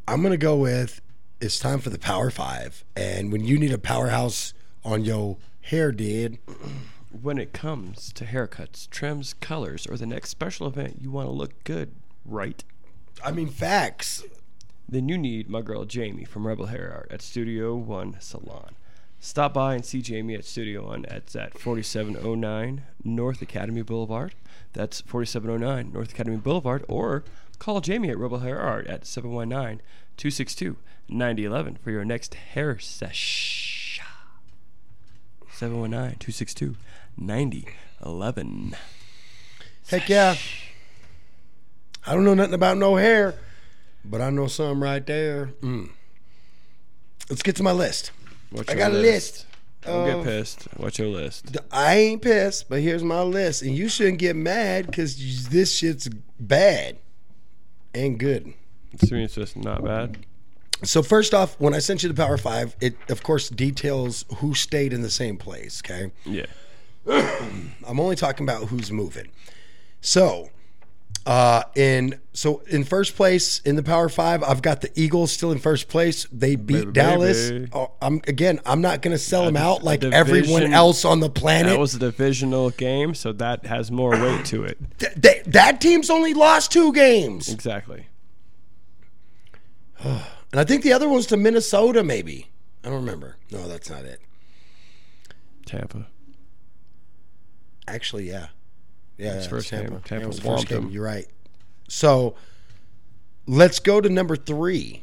I'm gonna go with it's time for the Power Five, and when you need a powerhouse on your hair, dude, When it comes to haircuts, trims, colors, or the next special event you want to look good, right? I mean facts. Then you need my girl Jamie from Rebel Hair Art at Studio One Salon. Stop by and see Jamie at Studio One. It's at 4709 North Academy Boulevard. That's 4709 North Academy Boulevard. Or call Jamie at Rebel Hair Art at 719 262 9011 for your next hair sesh. 719 262 9011. Heck yeah. I don't know nothing about no hair, but I know something right there. Mm. Let's get to my list. What's I got a list. Don't get pissed. What's your list? I ain't pissed, but here's my list, and you shouldn't get mad because this shit's bad and good. Means it's just not bad. So first off, when I sent you the Power Five, it of course details who stayed in the same place. Okay, Yeah. I'm only talking about who's moving. So, uh, in so in first place in the Power Five, I've got the Eagles still in first place. They beat Baby, Dallas. baby. Oh, I'm again. I'm not going to sell them out like the everyone else on the planet. That was a divisional game, so that has more weight to it. Th- they- that team's only lost two games, Exactly. and I think the other one's to Minnesota. Maybe I don't remember. No, that's not it. Tampa. Actually, yeah. Yeah, yeah, first Tampa. game. Tampa was the first game. You're right. So let's go to number three.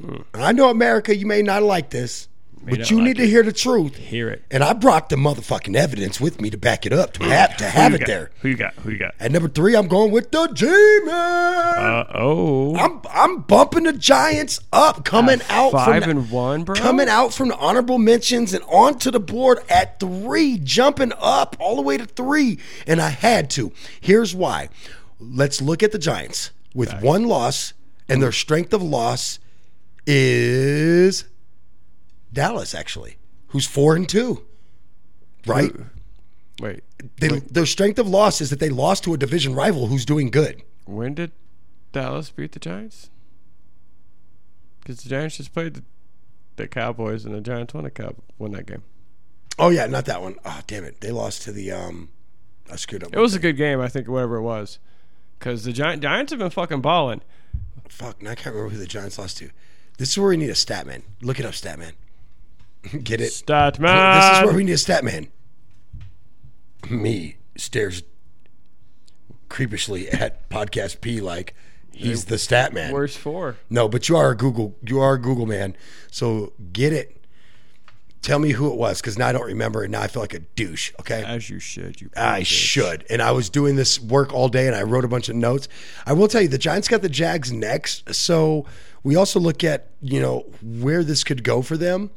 Hmm. And I know America, you may not like this, but you like need to hear the truth. Hear it. And I brought the motherfucking evidence with me to back it up, to have, to have it there. Who you got? Who you got? At number three, I'm going with the G-Man. Uh oh. I'm I'm bumping the Giants up, coming out five from and one, bro. coming out from the honorable mentions and onto the board at three, jumping up all the way to three, and I had to. Here's why. Let's look at the Giants with one loss, and their strength of loss is Dallas, actually, who's four and two. Right? Wait. They, their strength of loss is that they lost to a division rival who's doing good. When did Dallas beat the Giants? Because the Giants just played the, the Cowboys, and the Giants won, the Cow- won that game. Oh yeah, not that one. Oh damn it, they lost to the um. I screwed up. It was a good game, I think, whatever it was. Because the Gi- Giants have been fucking balling. Fuck, now I can't remember who the Giants lost to. This is where we need a stat man. Look it up, stat man. Get it? Statman. This is where we need a stat man. Me stares creepishly at podcast P like he's the stat man. Where's four? No, but you are a Google. You are a Google man. So get it. Tell me who it was because now I don't remember, and now I feel like a douche. Okay. As you should. You. I bitch. should. And I was doing this work all day and I wrote a bunch of notes. I will tell you, the Giants got the Jags next. So we also look at, you know, where this could go for them.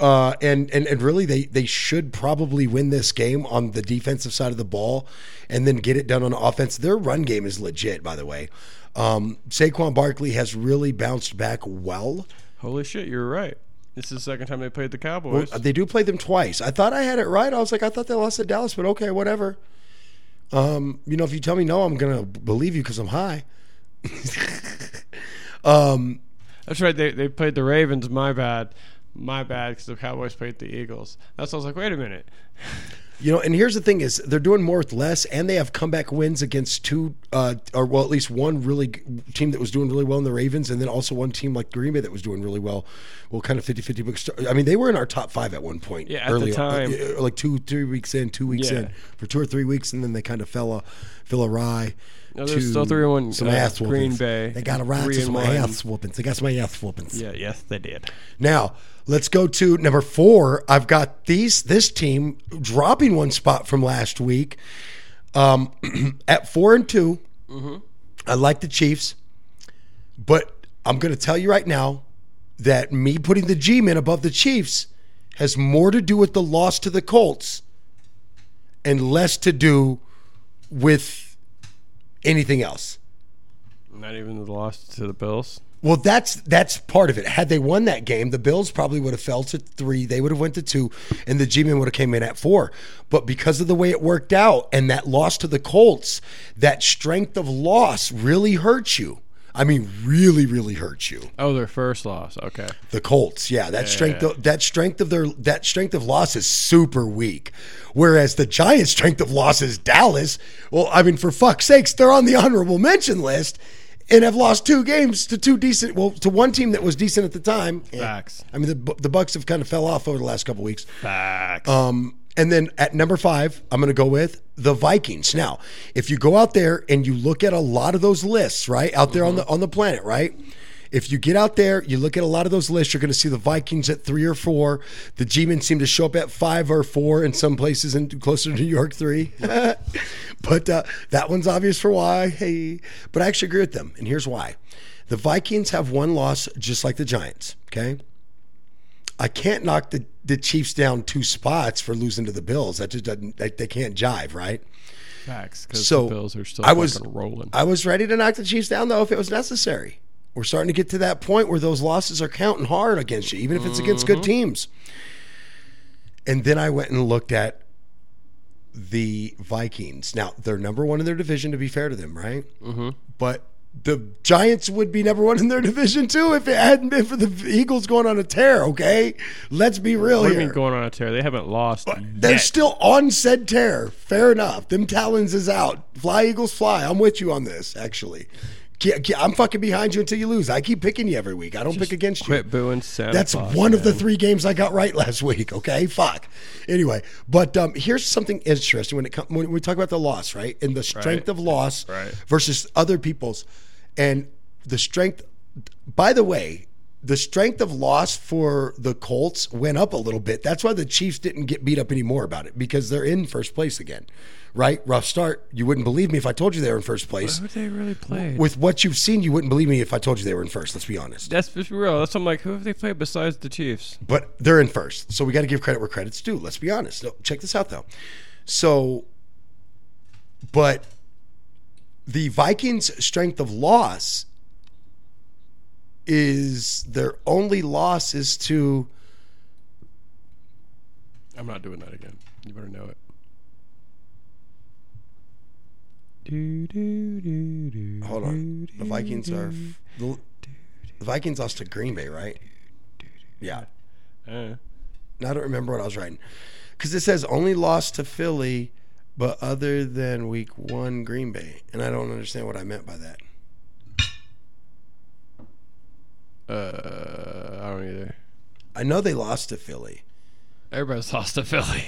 Uh, and, and and really, they they should probably win this game on the defensive side of the ball, and then get it done on offense. Their run game is legit, by the way. Um, Saquon Barkley has really bounced back well. Holy shit, you're right. This is the second time they played the Well, Cowboys. they do play them twice. I thought I had it right. I was like, I thought they lost to Dallas, but okay, whatever. Um, you know, if you tell me no, I'm gonna believe you because I'm high. um, That's right. They they played the Ravens. My bad. My bad. Because the Cowboys played the Eagles. That's why I was like, wait a minute. you know, and here's the thing: is they're doing more with less, and they have comeback wins against two, uh, or well, at least one really g- team that was doing really well in the Ravens, and then also one team like Green Bay that was doing really well. Well, kind of 50-50. but st- I mean, they were in our top five at one point. Yeah, at the early time. uh, like two, three weeks in, two weeks Yeah. in, for two or three weeks, and then they kind of fell a, fell awry. No, they're to still 3-1, Some uh, ass Green. Bay, They got a right three to and some one. ass whoopings. They got some ass whoopings. Yeah. Yes, they did. Now let's go to number four. I've got these this team dropping one spot from last week. Um, at four and 2 I like the Chiefs, but I'm going to tell you right now that me putting the G men above the Chiefs has more to do with the loss to the Colts and less to do with anything else. Not even the loss to the Bills. Well, that's that's part of it. Had they won that game, the Bills probably would have fell to three. They would have went to two, and the G-men would have came in at four. But because of the way it worked out and that loss to the Colts, that strength of loss really hurts you. I mean, really, really hurts you. Oh, their first loss. Okay. The Colts, yeah, that strength, yeah. Of, that strength of their that strength of loss is super weak. Whereas the Giants' strength of loss is Dallas. Well, I mean, for fuck's sakes, they're on the honorable mention list and have lost two games to two decent, well, to one team that was decent at the time. Facts. I mean, the the Bucs have kind of fell off over the last couple weeks. Facts. Um, and then at number five, I'm going to go with the Vikings. Now, if you go out there and you look at a lot of those lists, right out there on the on the planet, right? If you get out there, you look at a lot of those lists, you're going to see the Vikings at three or four. The G-men seem to show up at five or four in some places, and closer to New York three. but uh, that one's obvious for why. Hey, but I actually agree with them, and here's why: the Vikings have one loss, just like the Giants. Okay, I can't knock the, the Chiefs down two spots for losing to the Bills. That just doesn't. They, they can't jive, right? Facts. Because So the Bills are still I was rolling. I was ready to knock the Chiefs down though if it was necessary. We're starting to get to that point where those losses are counting hard against you, even if it's against good teams. And then I went and looked at the Vikings. Now they're number one in their division. To be fair to them, right? Mm-hmm. But the Giants would be number one in their division too if it hadn't been for the Eagles going on a tear. Okay, let's be real what do here. you mean going on a tear? They haven't lost. They're yet. still on said tear. Fair enough. Them talons is out. Fly Eagles fly. I'm with you on this. Actually, I'm fucking behind you until you lose. I keep picking you every week. I don't pick against you. Quit booing Santa That's one of the three games I got right last week. Okay, fuck. Anyway, but um, here's something interesting when it comes when we talk about the loss, right, and the strength Right. of loss Right. versus other people's, and the strength. By the way, the strength of loss for the Colts went up a little bit. That's why the Chiefs didn't get beat up anymore about it because they're in first place again. Right, rough start. You wouldn't believe me if I told you they were in first place. Who they really played? With what you've seen, you wouldn't believe me if I told you they were in first. Let's be honest. That's just real. That's I'm like, who have they played besides the Chiefs? but they're in first. So we got to give credit where credit's due. Let's be honest. No, check this out though. So, but the Vikings' strength of loss is their only loss is to I'm not doing that again. You better know it. Do, do, do, do, hold on. The Vikings are do. the, the Vikings lost to Green Bay, right? Yeah. Uh, I don't remember what I was writing because it says only lost to Philly, but other than Week One, Green Bay, and I don't understand what I meant by that. Uh, I don't either. I know they lost to Philly. Everybody's lost to Philly.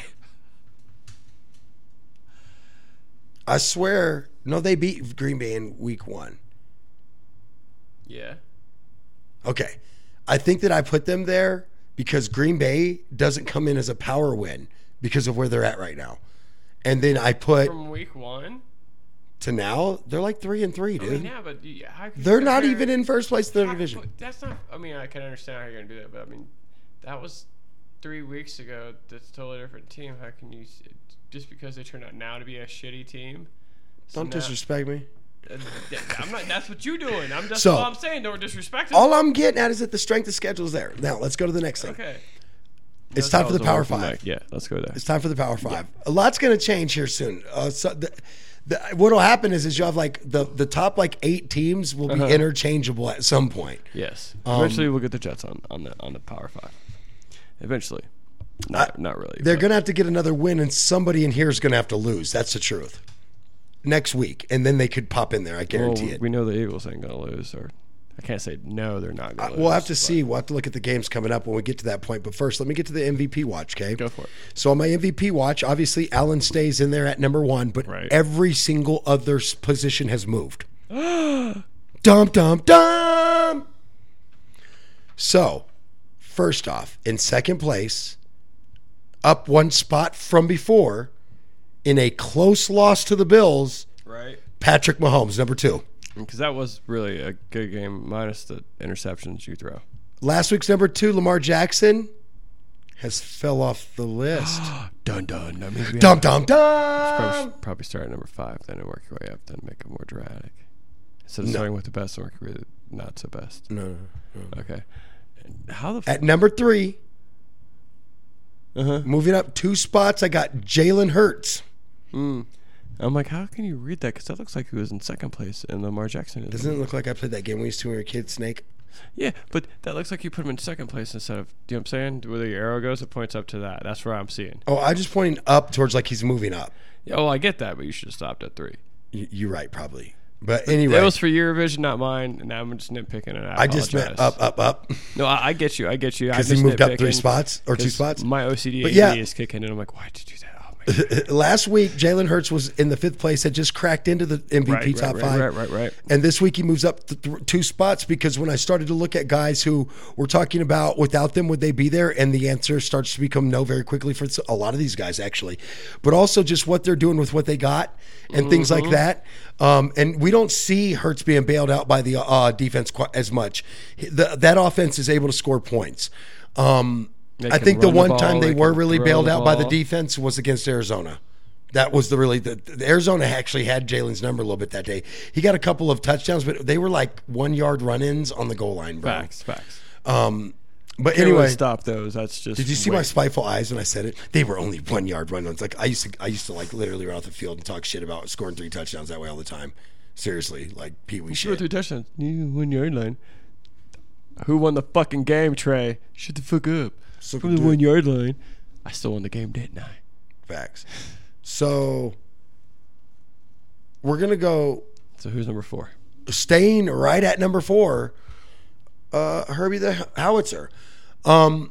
I swear, no, they beat Green Bay in Week One. Yeah. Okay, I think that I put them there because Green Bay doesn't come in as a power win because of where they're at right now, and then I put From week one. To now they're like three and three, I dude. mean, yeah, but you- how could They're not even in first place in their how- division. That's not. I mean, I can understand how you're gonna do that, but I mean, that was three weeks ago. That's a totally different team. How can you just because they turned out now to be a shitty team? so Don't now- disrespect me. Uh, I'm not. That's what you're doing. I'm just So- all I'm saying. Don't disrespect. All I'm getting at is that the strength of schedule is there. Now let's go to the next thing. Okay. It's time for the Power Five. Yeah, let's go there. It's time for the Power Five. A lot's going to change here soon. Uh, so the, the, what'll happen is, is you have like the the top like eight teams will be Uh-huh. interchangeable at some point. Yes. Um, Eventually, we'll get the Jets on, on the on the Power Five. Eventually. Not, not really. They're but- going to have to get another win, and somebody in here is going to have to lose. That's the truth. Next week, and then they could pop in there. I Well, guarantee it. we know the Eagles ain't gonna lose, or I can't say no, they're not gonna. Uh, lose. we'll have to but see. We'll have to look at the games coming up when we get to that point. But first, let me get to the MVP watch, okay? Go for it. So on my MVP watch, obviously Allen stays in there at number one, but Right. every single other position has moved. dum dum dum. So, first off, in second place, up one spot from before, in a close loss to the Bills, Right. Patrick Mahomes, number two. Because that was really a good game, minus the interceptions you throw. Last week's number two, Lamar Jackson, has fell off the list. Dun dun. That means we dum have- dum Probably, dum. probably start at number five, then and work your way up, then make it more dramatic. Instead of starting with the best and working with the not so best. No, no, no. Okay. And How the f- At number three, uh-huh. moving up two spots, I got Jalen Hurts. Mm. I'm like, how can you read that? Because that looks like he was in second place, and Lamar Jackson is. Doesn't it look like I played that game we used to when we were kids, Snake? Yeah, but that looks like you put him in second place instead of. Do you know what I'm saying? Where the arrow goes, it points up to that. That's where I'm seeing. Oh, I'm just pointing up towards like he's moving up. Yeah, oh, I get that, but you should have stopped at three. Y- You're right, probably. But anyway, That was for your vision, not mine. And now I'm just nitpicking, and I, I just meant apologize. up, up, up. No, I, I get you. I get you. I'm Because he just moved up three spots or two 'cause spots. My OCD But yeah. is kicking in. I'm like, why'd you do that? Last week, Jalen Hurts was in the fifth place, had just cracked into the MVP Right, top right, five. right, right, right. And this week he moves up th- th- two spots because when I started to look at guys who we're talking about without them, would they be there? And the answer starts to become no very quickly for a lot of these guys, actually. But also just what they're doing with what they got and things Mm-hmm. like that. Um, and we don't see Hurts being bailed out by the uh, defense quite as much. The, that offense is able to score points. Um, I think the run the one ball, time they, they were really bailed out by the defense was against Arizona. That was the really the, the Arizona actually had Jalen's number a little bit that day. He got a couple of touchdowns, but they were like one yard run ins on the goal line, bro. Facts, facts. Um, but Can't really anyway, stop those. That's just. did you see my spiteful eyes when I said it? They were only one yard run ins. Like I used to, I used to like literally run off the field and talk shit about scoring three touchdowns that way all the time. Seriously, like pee wee shit. three touchdowns. You one yard line. Who won the fucking game, Trey? Shut the fuck up. So From the one yard line. I still won the game, didn't I? Facts. So we're gonna go So who's number four? staying right at number four. Uh, Herbie the Howitzer. Um,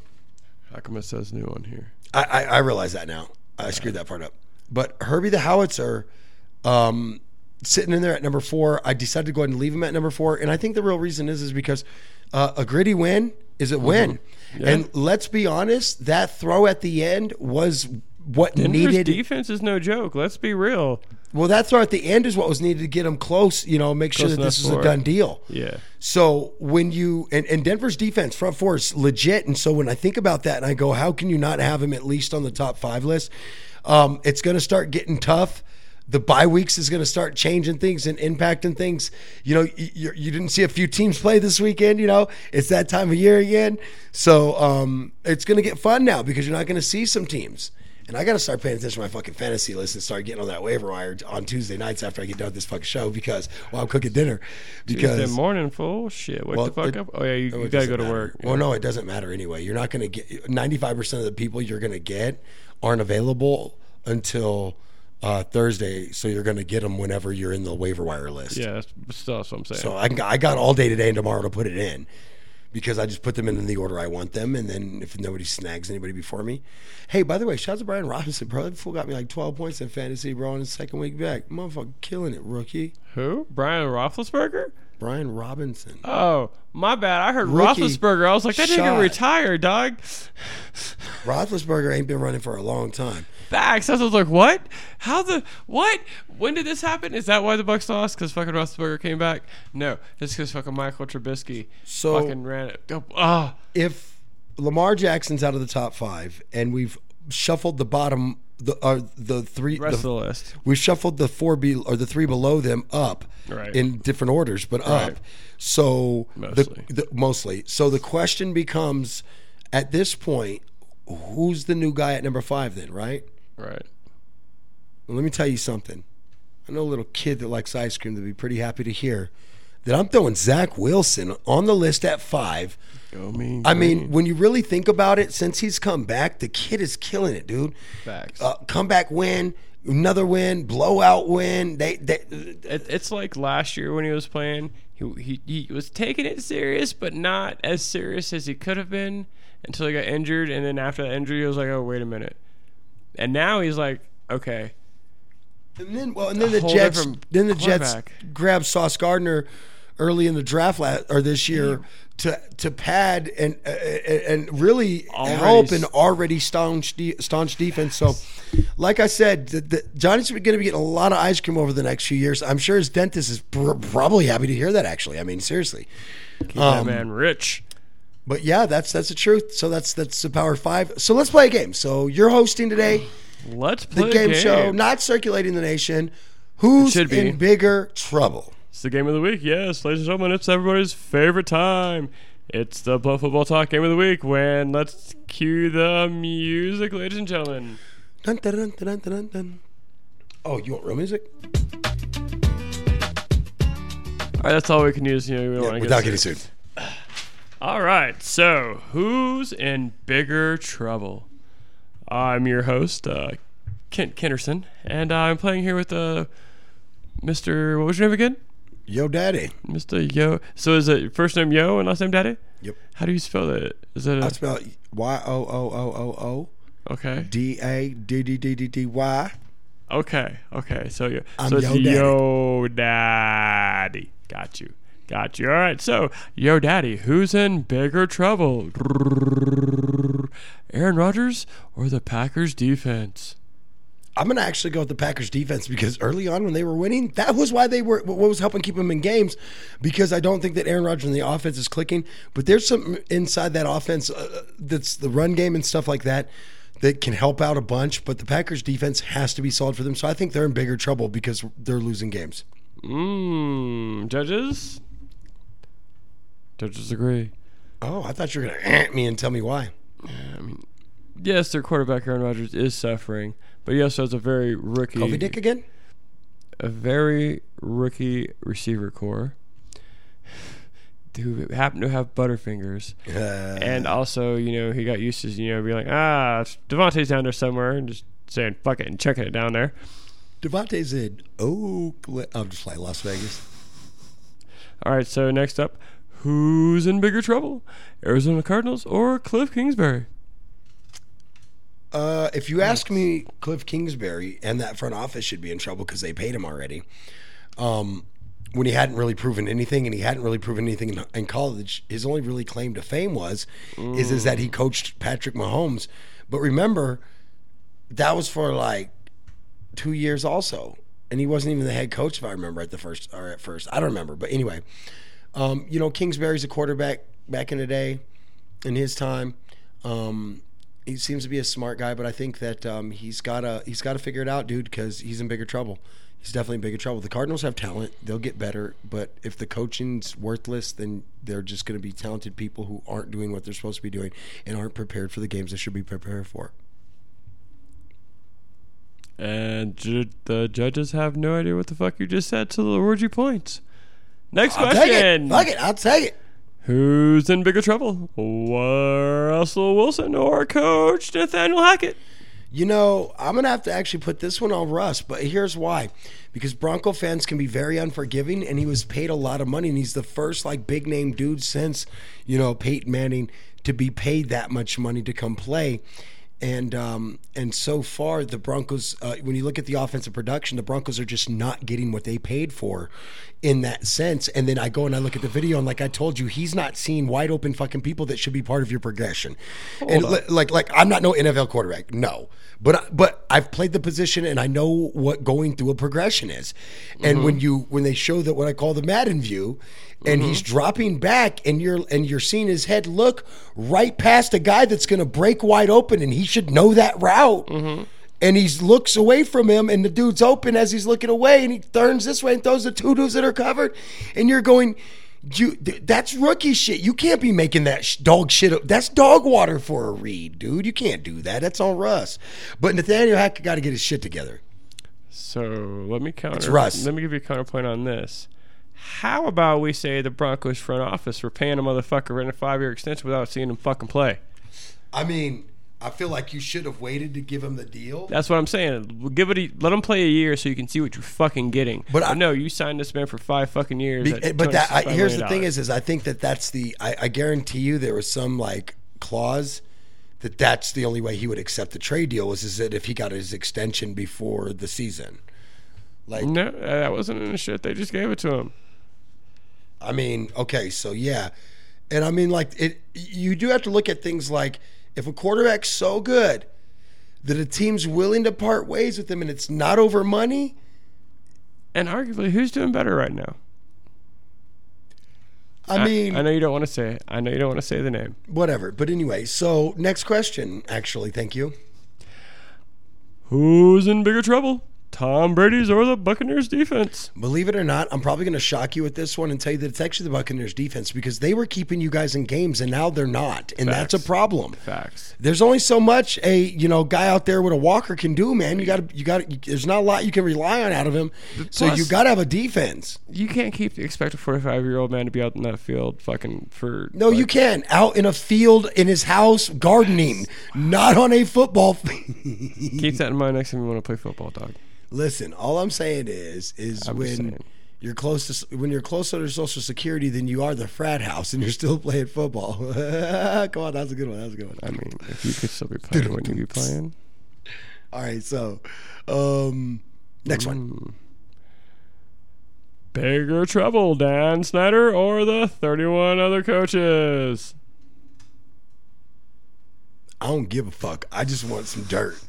How come it says new on here? I, I, I realize that now. I screwed that part up. But Herbie the Howitzer, um, sitting in there at number four, I decided to go ahead and leave him at number four. And I think the real reason is is because uh, a gritty win is a win. And let's be honest, that throw at the end was what Denver's needed. defense is no joke. Let's be real. well, that throw at the end is what was needed to get them close. You know, make sure Close that this is a done deal. Yeah. So when you and, and Denver's defense front four is legit, and so when I think about that and I go, how can you not have him at least on the top five list? Um, it's going to start getting tough. The bye weeks is going to start changing things and impacting things. You know, you, you didn't see a few teams play this weekend. You know, it's that time of year again. So um, it's going to get fun now because you're not going to see some teams. And I got to start paying attention to my fucking fantasy list and start getting on that waiver wire on Tuesday nights after I get done with this fucking show because while I'm cooking dinner. Because Tuesday morning, full shit. Wake Well, the fuck it- up. Oh yeah, you, you gotta go to matter. work. Well, no, it doesn't matter anyway. You're not going to get 95% of the people you're going to get aren't available until uh, Thursday. So you're going to get them whenever you're in the waiver wire list. Yeah, that's, that's what I'm saying. So I, I got all day today and tomorrow to put it in because I just put them in the order I want them. And then if nobody snags anybody before me. Hey, by the way, shout out to Brian Robinson, bro. That fool got me like 12 points in fantasy, bro, in his second week back. Motherfucker killing it, rookie. Who? Brian Roethlisberger? Brian Robinson. Oh, my bad. I heard Rookie Roethlisberger. I was like, that nigga shot. retired, dog. Roethlisberger ain't been running for a long time. Facts. I was like, what? How the what? When did this happen? Is that why the Bucs lost? Because fucking Roethlisberger came back? No, it's because fucking Michael Trubisky So- fucking ran it. Ah, if Lamar Jackson's out of the top five and we've shuffled the bottom, the uh, the three, rest of the, the list. we shuffled the four be or the three below them up Right. in different orders, but Right. up. So Mostly. The, the, mostly. So the question becomes, at this point, who's the new guy at number five? Then, right? Right. Well, let me tell you something. I know a little kid that likes ice cream that'd be pretty happy to hear that I'm throwing Zach Wilson on the list at five. Go mean. I mean, when you really think about it, since he's come back, the kid is killing it, dude. Facts. Uh, comeback win, another win, blowout win. They, they it, it's like last year when he was playing. He, he he was taking it serious, but not as serious as he could have been until he got injured. And then after that injury, he was like, "Oh, wait a minute." And now he's like, "Okay, and then well, and then the Jets, then the Jets grabbed Sauce Gardner early in the draft last, or this year to to pad and uh, and really Already help an already staunch de- staunch defense. So, like I said, the, the, Johnny's going to be getting a lot of ice cream over the next few years. I'm sure his dentist is pr- probably happy to hear that. Actually, I mean, seriously. keep Um, that man rich." But yeah, that's that's the truth. So that's that's the Power Five. So let's play a game. So you're hosting today, Let's the play a game, show, not circulating the nation. Who's should be. in bigger trouble? It's the game of the week. Yes, ladies and gentlemen, it's everybody's favorite time. It's the Blunt Football Talk game of the week. When let's cue the music, ladies and gentlemen. Dun, dun, dun, dun, dun, dun, dun. Oh, you want real music? All right, that's all we can use. You know, we to Without get getting sued. All right, so who's in bigger trouble? I'm your host, uh, Kent Kenderson, and I'm playing here with uh, Mr. What was your name again? Yo, daddy. Mr. Yo. So is it first name Yo and last name Daddy? Yep. How do you spell that? Is that I a, spell Y O O O O O okay? D A D D D D D Y. Okay, okay. So you, I'm so it's Yo Daddy. Yo Daddy. Got you, got you. All right. So Yo Daddy, who's in bigger trouble? Aaron Rodgers or the Packers defense? I'm gonna actually go with the Packers defense because early on when they were winning, that was why they were what was helping keep them in games. Because I don't think that Aaron Rodgers and the offense is clicking, but there's some inside that offense uh, that's the run game and stuff like that that can help out a bunch. But the Packers defense has to be solid for them, so I think they're in bigger trouble because they're losing games. Mmm. Judges. Judges agree. Oh, I thought you were gonna ant me and tell me why. I mean, Yes, their quarterback Aaron Rodgers is suffering, but he also has a very rookie, Kobe Dick again? a very rookie receiver core who happened to have butterfingers. Uh, And also, you know, he got used to, you know, being like, ah, Davante's down there somewhere, and just saying, fuck it, and chucking it down there. Davante's in Oakland. I'm just playing Las Vegas. All right, so next up, who's in bigger trouble? Arizona Cardinals or Cliff Kingsbury? Uh, if you ask me, Cliff Kingsbury and that front office should be in trouble because they paid him already. Um, when he hadn't really proven anything, and he hadn't really proven anything in, in college, his only really claim to fame was is is that he coached Patrick Mahomes. But remember, that was for like two years also, and he wasn't even the head coach if I remember at the first or at first. I don't remember, but anyway, um, you know, Kingsbury's a quarterback back in the day, in his time. Um, he seems to be a smart guy, but I think that um, he's gotta he's gotta figure it out, dude, because he's in bigger trouble. He's definitely in bigger trouble. The Cardinals have talent; they'll get better. But if the coaching's worthless, then they're just going to be talented people who aren't doing what they're supposed to be doing and aren't prepared for the games they should be prepared for. And ju- the judges have no idea what the fuck you just said, so they'll award you points. Next I'll take question. it. Fuck it. I'll take it. Who's in bigger trouble? Russell Wilson or Coach Nathaniel Hackett? You know, I'm gonna have to actually put this one on Russ, but here's why: because Bronco fans can be very unforgiving, and he was paid a lot of money, and he's the first like big name dude since you know Peyton Manning to be paid that much money to come play. And um, and so far, the Broncos. Uh, when you look at the offensive production, the Broncos are just not getting what they paid for, in that sense. And then I go and I look at the video, and like I told you, he's not seeing wide open fucking people that should be part of your progression. and li- like like I'm not no NFL quarterback, no, but I- but I've played the position and I know what going through a progression is. And when you when they show that what I call the Madden view, and mm-hmm. he's dropping back, and you're and you're seeing his head look right past a guy that's going to break wide open, and he should know that route. Mm-hmm. And he looks away from him, and the dude's open as he's looking away, and he turns this way and throws the two dudes that are covered, and you're going. You, th- that's rookie shit. You can't be making that sh- dog shit. That's dog water for a read, dude. You can't do that. That's on Russ. But Nathaniel Hackett got to get his shit together. So let me counter. It's Russ. Let me give you a counterpoint on this. How about we say the Broncos front office for paying a motherfucker in a five year extension without seeing him fucking play? I mean, I feel like you should have waited to give him the deal. That's what I'm saying. Give it, a, let him play a year so you can see what you're fucking getting. But I- no, you signed this man for five fucking years. Be- at eh, but that I, here's the thing is, is I think that that's the. I, I guarantee you there was some like clause that that's the only way he would accept the trade deal was is that if he got his extension before the season. Like, no, that wasn't in the shit. They just gave it to him. I mean, okay, so yeah, and I mean, like it. You do have to look at things like if a quarterback's so good that a team's willing to part ways with him, and it's not over money. And arguably, who's doing better right now? I mean, I know you don't want to say it. I know you don't want to say the name. whatever. But anyway, so next question. Actually, thank you. Who's in bigger trouble? Tom Brady's or the Buccaneers defense? Believe it or not, I'm probably going to shock you with this one and tell you that it's actually the Buccaneers defense because they were keeping you guys in games and now they're not, and that's a problem. Facts. There's only so much a you know guy out there with a walker can do, man. You got to you got to There's not a lot you can rely on out of him, so you got to have a defense. You can't keep expect a 45 year old man to be out in that field fucking for. No, you can out in a field in his house gardening, not on a football field. Keep that in mind next time you want to play football, dog. Listen, all I'm saying is, is I'm when you're close to when you're closer to Social Security than you are the frat house, and you're still playing football. Come on, that's a good one. That's a good one. I mean, if you could still be playing, wouldn't you be playing? All right, so um, next one. Mm. Bigger trouble, Dan Snyder or the 31 other coaches? I don't give a fuck. I just want some dirt.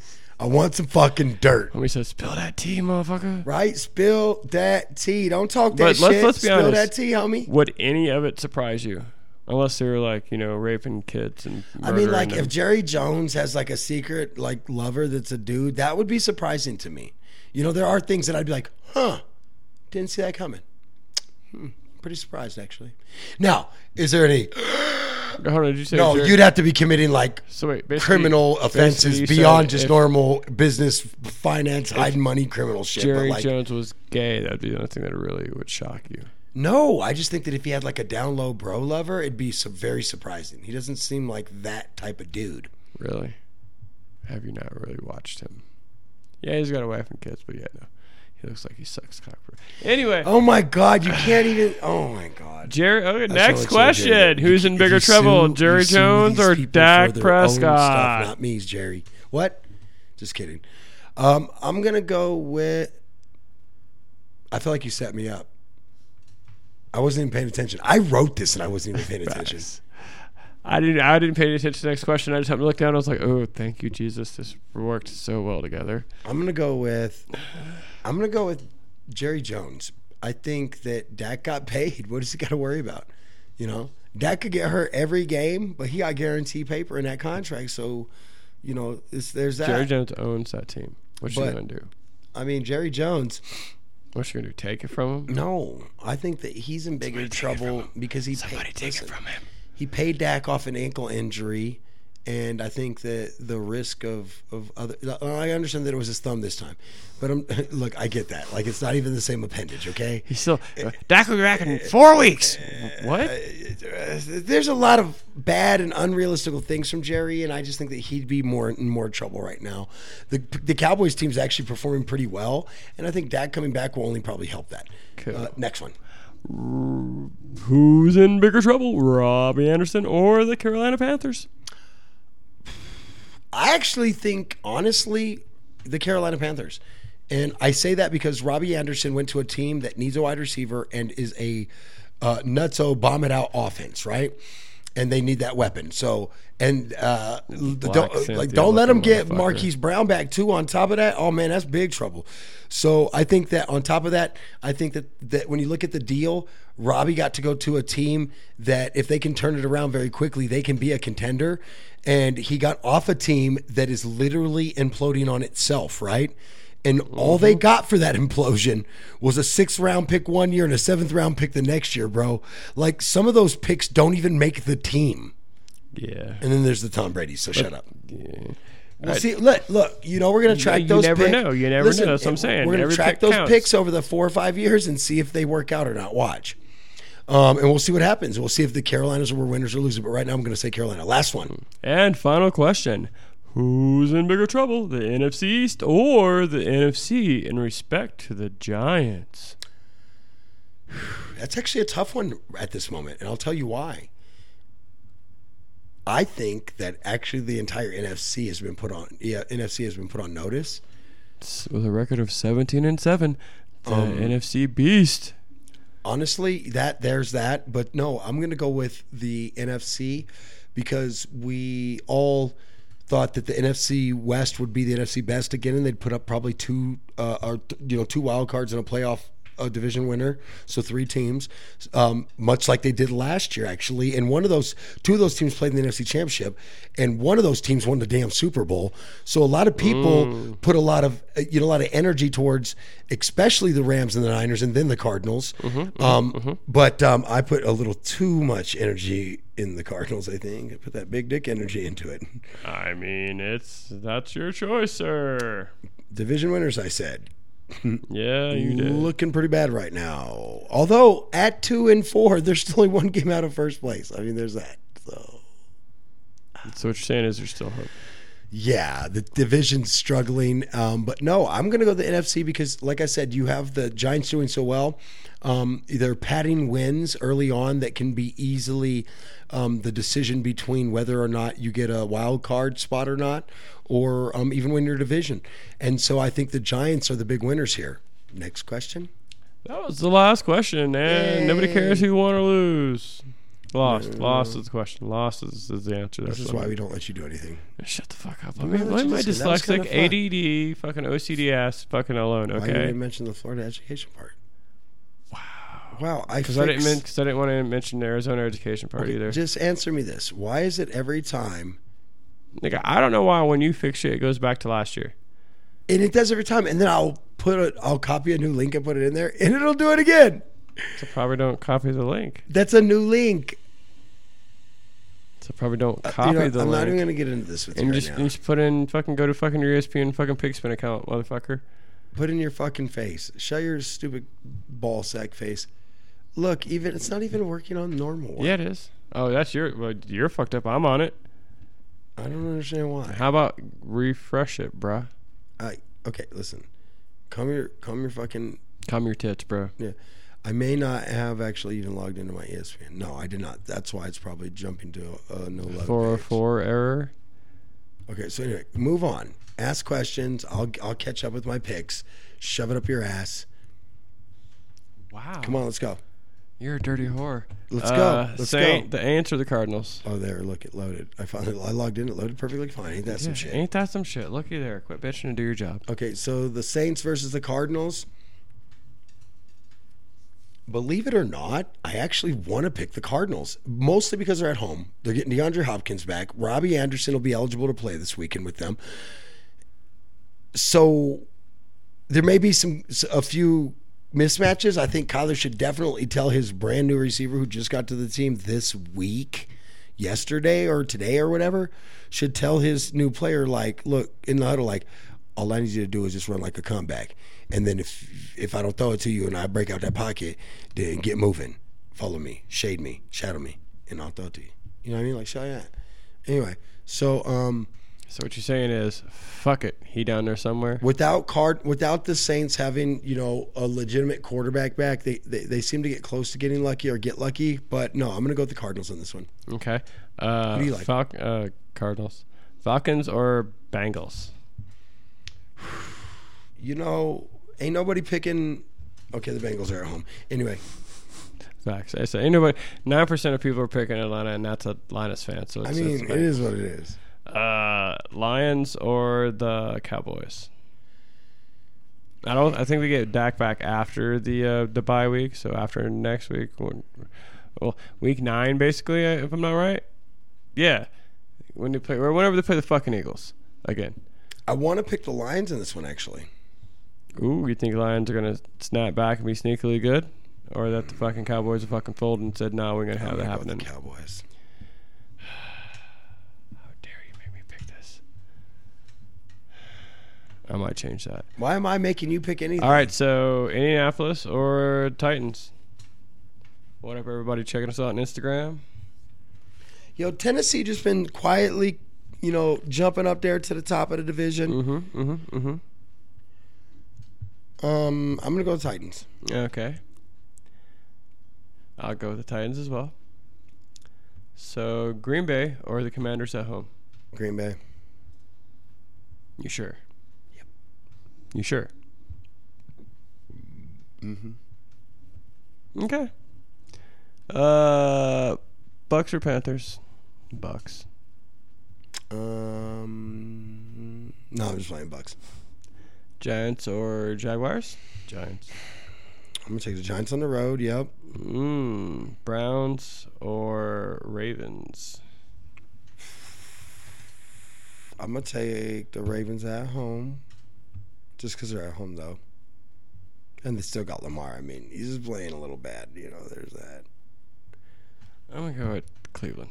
I want some fucking dirt. Homie says, spill that tea, motherfucker. Right? Spill that tea. Don't talk that But let's- shit. let's be Spill honest. that tea, homie. Would any of it surprise you? Unless they were like, you know, raping kids and I mean, like them. if Jerry Jones has like a secret like lover that's a dude, that would be surprising to me. You know, there are things that I'd be like, huh, didn't see that coming. Hmm, pretty surprised actually. Now, is there any? Hold on, did you say No, you'd have to be committing like so wait, criminal offenses beyond just normal business, finance, hiding money, criminal shit. Jerry but like, Jones was gay. That'd be the only thing that really would shock you. No, I just think that if he had like a down low bro lover, it'd be so very surprising. He doesn't seem like that type of dude. Really? Have you not really watched him? Yeah, he's got a wife and kids, but yeah, no. He looks like he sucks cock. for- Anyway, Oh my god, you can't even. Oh my god. Jerry. Okay, That's next question. Who's in bigger trouble, sue- Jerry Jones or people Dak for their own stuff, Prescott? not me, Jerry. What? Just kidding. Um, I'm gonna go with. I feel like you set me up. I wasn't even paying attention. I wrote this and I wasn't even paying attention. Facts. I didn't. I didn't pay attention to the next question. I just happened to look down. I was like, "Oh, thank you, Jesus. This worked so well together." I'm gonna go with. I'm gonna go with Jerry Jones. I think that Dak got paid. What does he got to worry about? You know, Dak could get hurt every game, but he got guaranteed paper in that contract. So, you know, it's, there's that. Jerry Jones owns that team. What you But- gonna do? I mean, Jerry Jones. What's you gonna do? Take it from him? No, I think that he's in bigger trouble because he Somebody paid, take listen, it from him. he paid Dak off an ankle injury, and I think that the risk of of other. Uh, I understand that it was his thumb this time, but I'm look. I get that. Like it's not even the same appendage. Okay. He's still. Uh, Dak will be back in four weeks. Uh, what? There's a lot of bad and unrealistic things from Jerry, and I just think that he'd be more in more trouble right now. The the Cowboys team's actually performing pretty well, and I think Dak coming back will only probably help that. Cool. Uh, next one. Who's in bigger trouble, Robbie Anderson or the Carolina Panthers? I actually think, honestly, the Carolina Panthers. And I say that because Robbie Anderson went to a team that needs a wide receiver and is a uh, nutso bomb it out offense, right? And they need that weapon. So, and uh, don't, like, don't let them get. Marquise Brown back too. On top of that, oh man, that's big trouble. So I think that on top of that, I think that that when you look at the deal, Robbie got to go to a team that if they can turn it around very quickly, they can be a contender. And he got off a team that is literally imploding on itself, right? And all they mm-hmm. got for that implosion was a sixth round pick one year and a seventh round pick the next year, bro. Like some of those picks don't even make the team. Yeah. And then there's the Tom Brady. So shut up. yeah. We'll see. Look, look. You know we're gonna track those picks you those. never pick- know. You never know. That's what I'm saying. We're gonna track pick those counts. picks over the four or five years and see if they work out or not. Watch, um, and we'll see what happens. We'll see if the Carolinas were winners or losers. But right now, I'm gonna say Carolina. Last one. And final question. Who's in bigger trouble, the NFC East or the NFC in respect to the Giants? That's actually a tough one at this moment, and I'll tell you why. I think that actually the entire NFC has been put on. Yeah, NFC has been put on notice. With a record of 17 and 7, the Um, NFC Beast. Honestly, that there's that. But no, I'm going to go with the NFC because we all thought that the NFC West would be the NFC best again, and they'd put up probably two, uh, or you know, two wild cards in a playoff a division winner, so three teams, um, much like they did last year, actually. And one of those, two of those teams played in the NFC Championship, and one of those teams won the damn Super Bowl. So a lot of people put a lot of, uh, you know, a lot of energy towards, especially the Rams and the Niners, and then the Cardinals. um, But um, I put a little too much energy in the Cardinals. I think I put that big dick energy into it. I mean, it's that's your choice, sir. Division winners, I said. Yeah, you did. looking pretty bad right now. Although at two and four, there's still only one game out of first place. I mean, there's that. So So what you're saying is there's still hope. yeah, the division's struggling. Um, but no, I'm going to go to the NFC because, like I said, you have the Giants doing so well. Um, they're padding wins early on that can be easily um, the decision between whether or not you get a wild card spot or not, or um, even win your division. And so I think the Giants are the big winners here. Next question. That was the last question, and nobody cares who won or lose. Lost. Lost is the question. Lost is, is the answer. This That's is why we don't let you do anything. Shut the fuck up. Let me, let my just- that was dyslexic ADD fucking OCD ass fucking alone, Okay. Why didn't you mention the Florida education part? Wow. I Because I didn't fix- cause I didn't want to mention the Arizona education part Okay, either. Just answer me this. Why is it every time Nigga, I don't know why when you fix it, it goes back to last year. and it does every time and then I'll put it I'll copy a new link and put it in there and it'll do it again. So probably don't copy the link. That's a new link. So probably don't Uh, copy you know, the I'm link. not even gonna get into this with and you just, right now. just put in fucking go to fucking your ESPN fucking Pigskin account, motherfucker. Put in your fucking face. Shut your stupid ball sack face. Look, even it's not even working on normal. one. Yeah, it is. Oh, that's your. Well, you're fucked up. I'm on it. I don't understand why. How about refresh it, bruh? I okay, listen. Come your come your fucking Calm your tits, bro. Yeah. I may not have actually even logged into my ESPN. No, I did not. That's why it's probably jumping to a, a no log. Four oh four error. Okay, so anyway, move on. Ask questions. I'll I'll catch up with my picks. Shove it up your ass. Wow. Come on, let's go. You're a dirty whore. Let's Uh, go. Let's Saint, go. The answer the Cardinals. Oh, there. Look, it loaded. I finally I logged in. It loaded perfectly fine. Ain't that some shit? Ain't that some shit? Looky there. Quit bitching and do your job. Okay, so the Saints versus the Cardinals. Believe it or not, I actually want to pick the Cardinals, mostly because they're at home. They're getting DeAndre Hopkins back. Robbie Anderson will be eligible to play this weekend with them. So there may be some a few mismatches. I think Kyler should definitely tell his brand new receiver who just got to the team this week, yesterday or today or whatever, should tell his new player like, look in the huddle, like, all I need you to do is just run like a comeback, and then if if I don't throw it to you and I break out that pocket, then get moving, follow me, shade me, shadow me, and I'll throw it to you. You know what I mean? Like, show that. Anyway, so um. So what you're saying is, fuck it. He down there somewhere. without card without the Saints having you know a legitimate quarterback back, they, they they seem to get close to getting lucky or get lucky. But no, I'm going to go with the Cardinals on this one. Okay. Uh, do you like? Falc- uh, Cardinals, Falcons or Bengals? You know, ain't nobody picking. Okay, the Bengals are at home anyway. Facts. I say ain't nobody. Nine percent of people are picking Atlanta, and that's a Linus fan. So it's, I mean, it's it is what it is. Uh, Lions or the Cowboys. I don't. I think we get Dak back after the uh, the bye week. So after next week, well, week nine basically, uh, if I'm not right. Yeah, when they play or whenever they play the fucking Eagles again. I want to pick the Lions in this one actually. Ooh, you think Lions are gonna snap back and be sneakily good, or that the fucking Cowboys are fucking fold and said, "No, we're gonna have I'm that gonna go happening." the Cowboys. How dare you make me pick this? I might change that. Why am I making you pick anything? All right, so Indianapolis or Titans? What up, everybody checking us out on Instagram? Yo, Tennessee just been quietly, you know, jumping up there to the top of the division. Mm-hmm, mm-hmm, mm-hmm. Um, I'm gonna go with Titans. Okay. I'll go with the Titans as well. So Green Bay or the Commanders at home? Green Bay. You sure? Yep. You sure? Mm-hmm. Okay. Uh, Bucs or Panthers? Bucs. Um, no, I'm just playing Bucs. Giants or Jaguars? Giants. I'm gonna take the Giants on the road. Yep. Mm, Browns or Ravens? I'm gonna take the Ravens at home, just because they're at home though, and they still got Lamar. I mean, he's just playing a little bad. You know, there's that. I'm gonna go with Cleveland.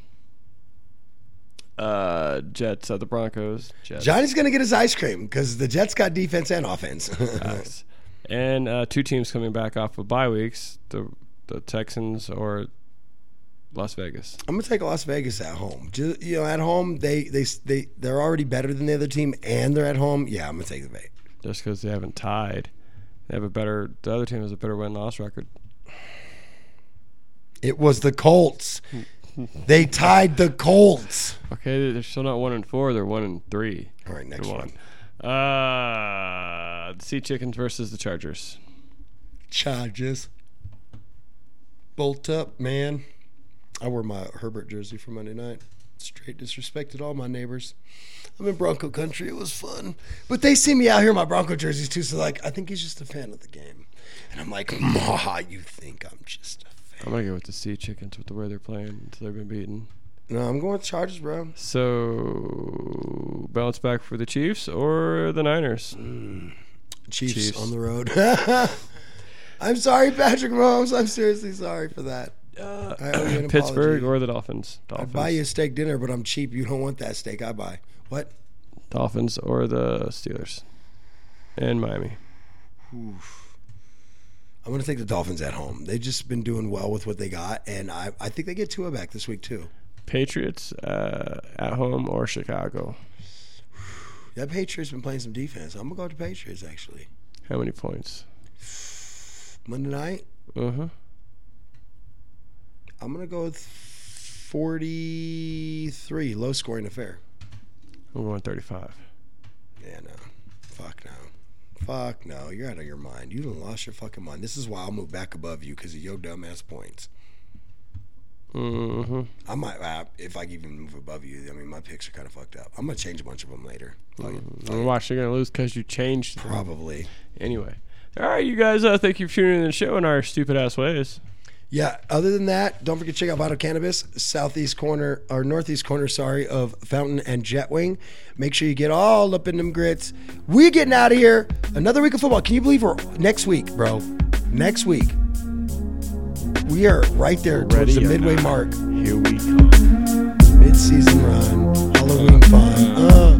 Uh, Jets at the Broncos. Jets. Johnny's gonna get his ice cream because the Jets got defense and offense. Nice. And uh, two teams coming back off of bye weeks: the the Texans or Las Vegas. I'm gonna take Las Vegas at home. Just, you know, at home they they they they're already better than the other team, and they're at home. Yeah, I'm gonna take the Vegas. Just because they haven't tied, they have a better. The other team has a better win loss record. It was the Colts. they tied the Colts. Okay, they're still not one and four. They're one and three. All right, next one. Uh, the Sea Chickens versus the Chargers. Charges. Bolt up, man. I wore my Herbert jersey for Monday night. Straight disrespected all my neighbors. I'm in Bronco country. It was fun. But they see me out here in my Bronco jerseys too. So, like, I think he's just a fan of the game. And I'm like, Ma, you think I'm just a fan? I'm gonna go with the Sea Chickens with the way they're playing until they've been beaten. No, I'm going with Chargers, bro. So bounce back for the Chiefs or the Niners. Mm. Chiefs, Chiefs. on the road. I'm sorry, Patrick Mahomes. I'm seriously sorry for that. Uh, I an Pittsburgh apology. or the Dolphins. Dolphins. buy you a steak dinner, but I'm cheap. You don't want that steak. I buy. What? Dolphins or the Steelers. And Miami. I'm going to take the Dolphins at home. They've just been doing well with what they got, and I, I think they get Tua back this week too. Patriots uh, at home or Chicago. That Patriots been playing some defense. I'm gonna go with the Patriots actually. How many points? Monday night, Uh huh. I'm gonna go with 43, low scoring affair. I'm going 35. Yeah, no, fuck no, fuck no. You're out of your mind. You done lost your fucking mind. This is why I'll move back above you because of your dumbass points. Mm-hmm. I might, uh, if I even move above you. I mean, my picks are kind of fucked up. I'm gonna change a bunch of them later. Fuck it. Fuck And it. watch, you're going to lose because you changed. them. Probably. Anyway. All right, you guys, uh, thank you for tuning in to the show in our stupid ass ways. Yeah. Other than that, don't forget to check out Vital Cannabis, southeast corner or northeast corner, sorry, of Fountain and Jetwing. Make sure you get all up in them grits. We're getting out of here. Another week of football. Can you believe we're next week, bro? Next week. We are right there towards the midway not. mark. Here we come. Mid-season run, Halloween fun. Mm. Oh.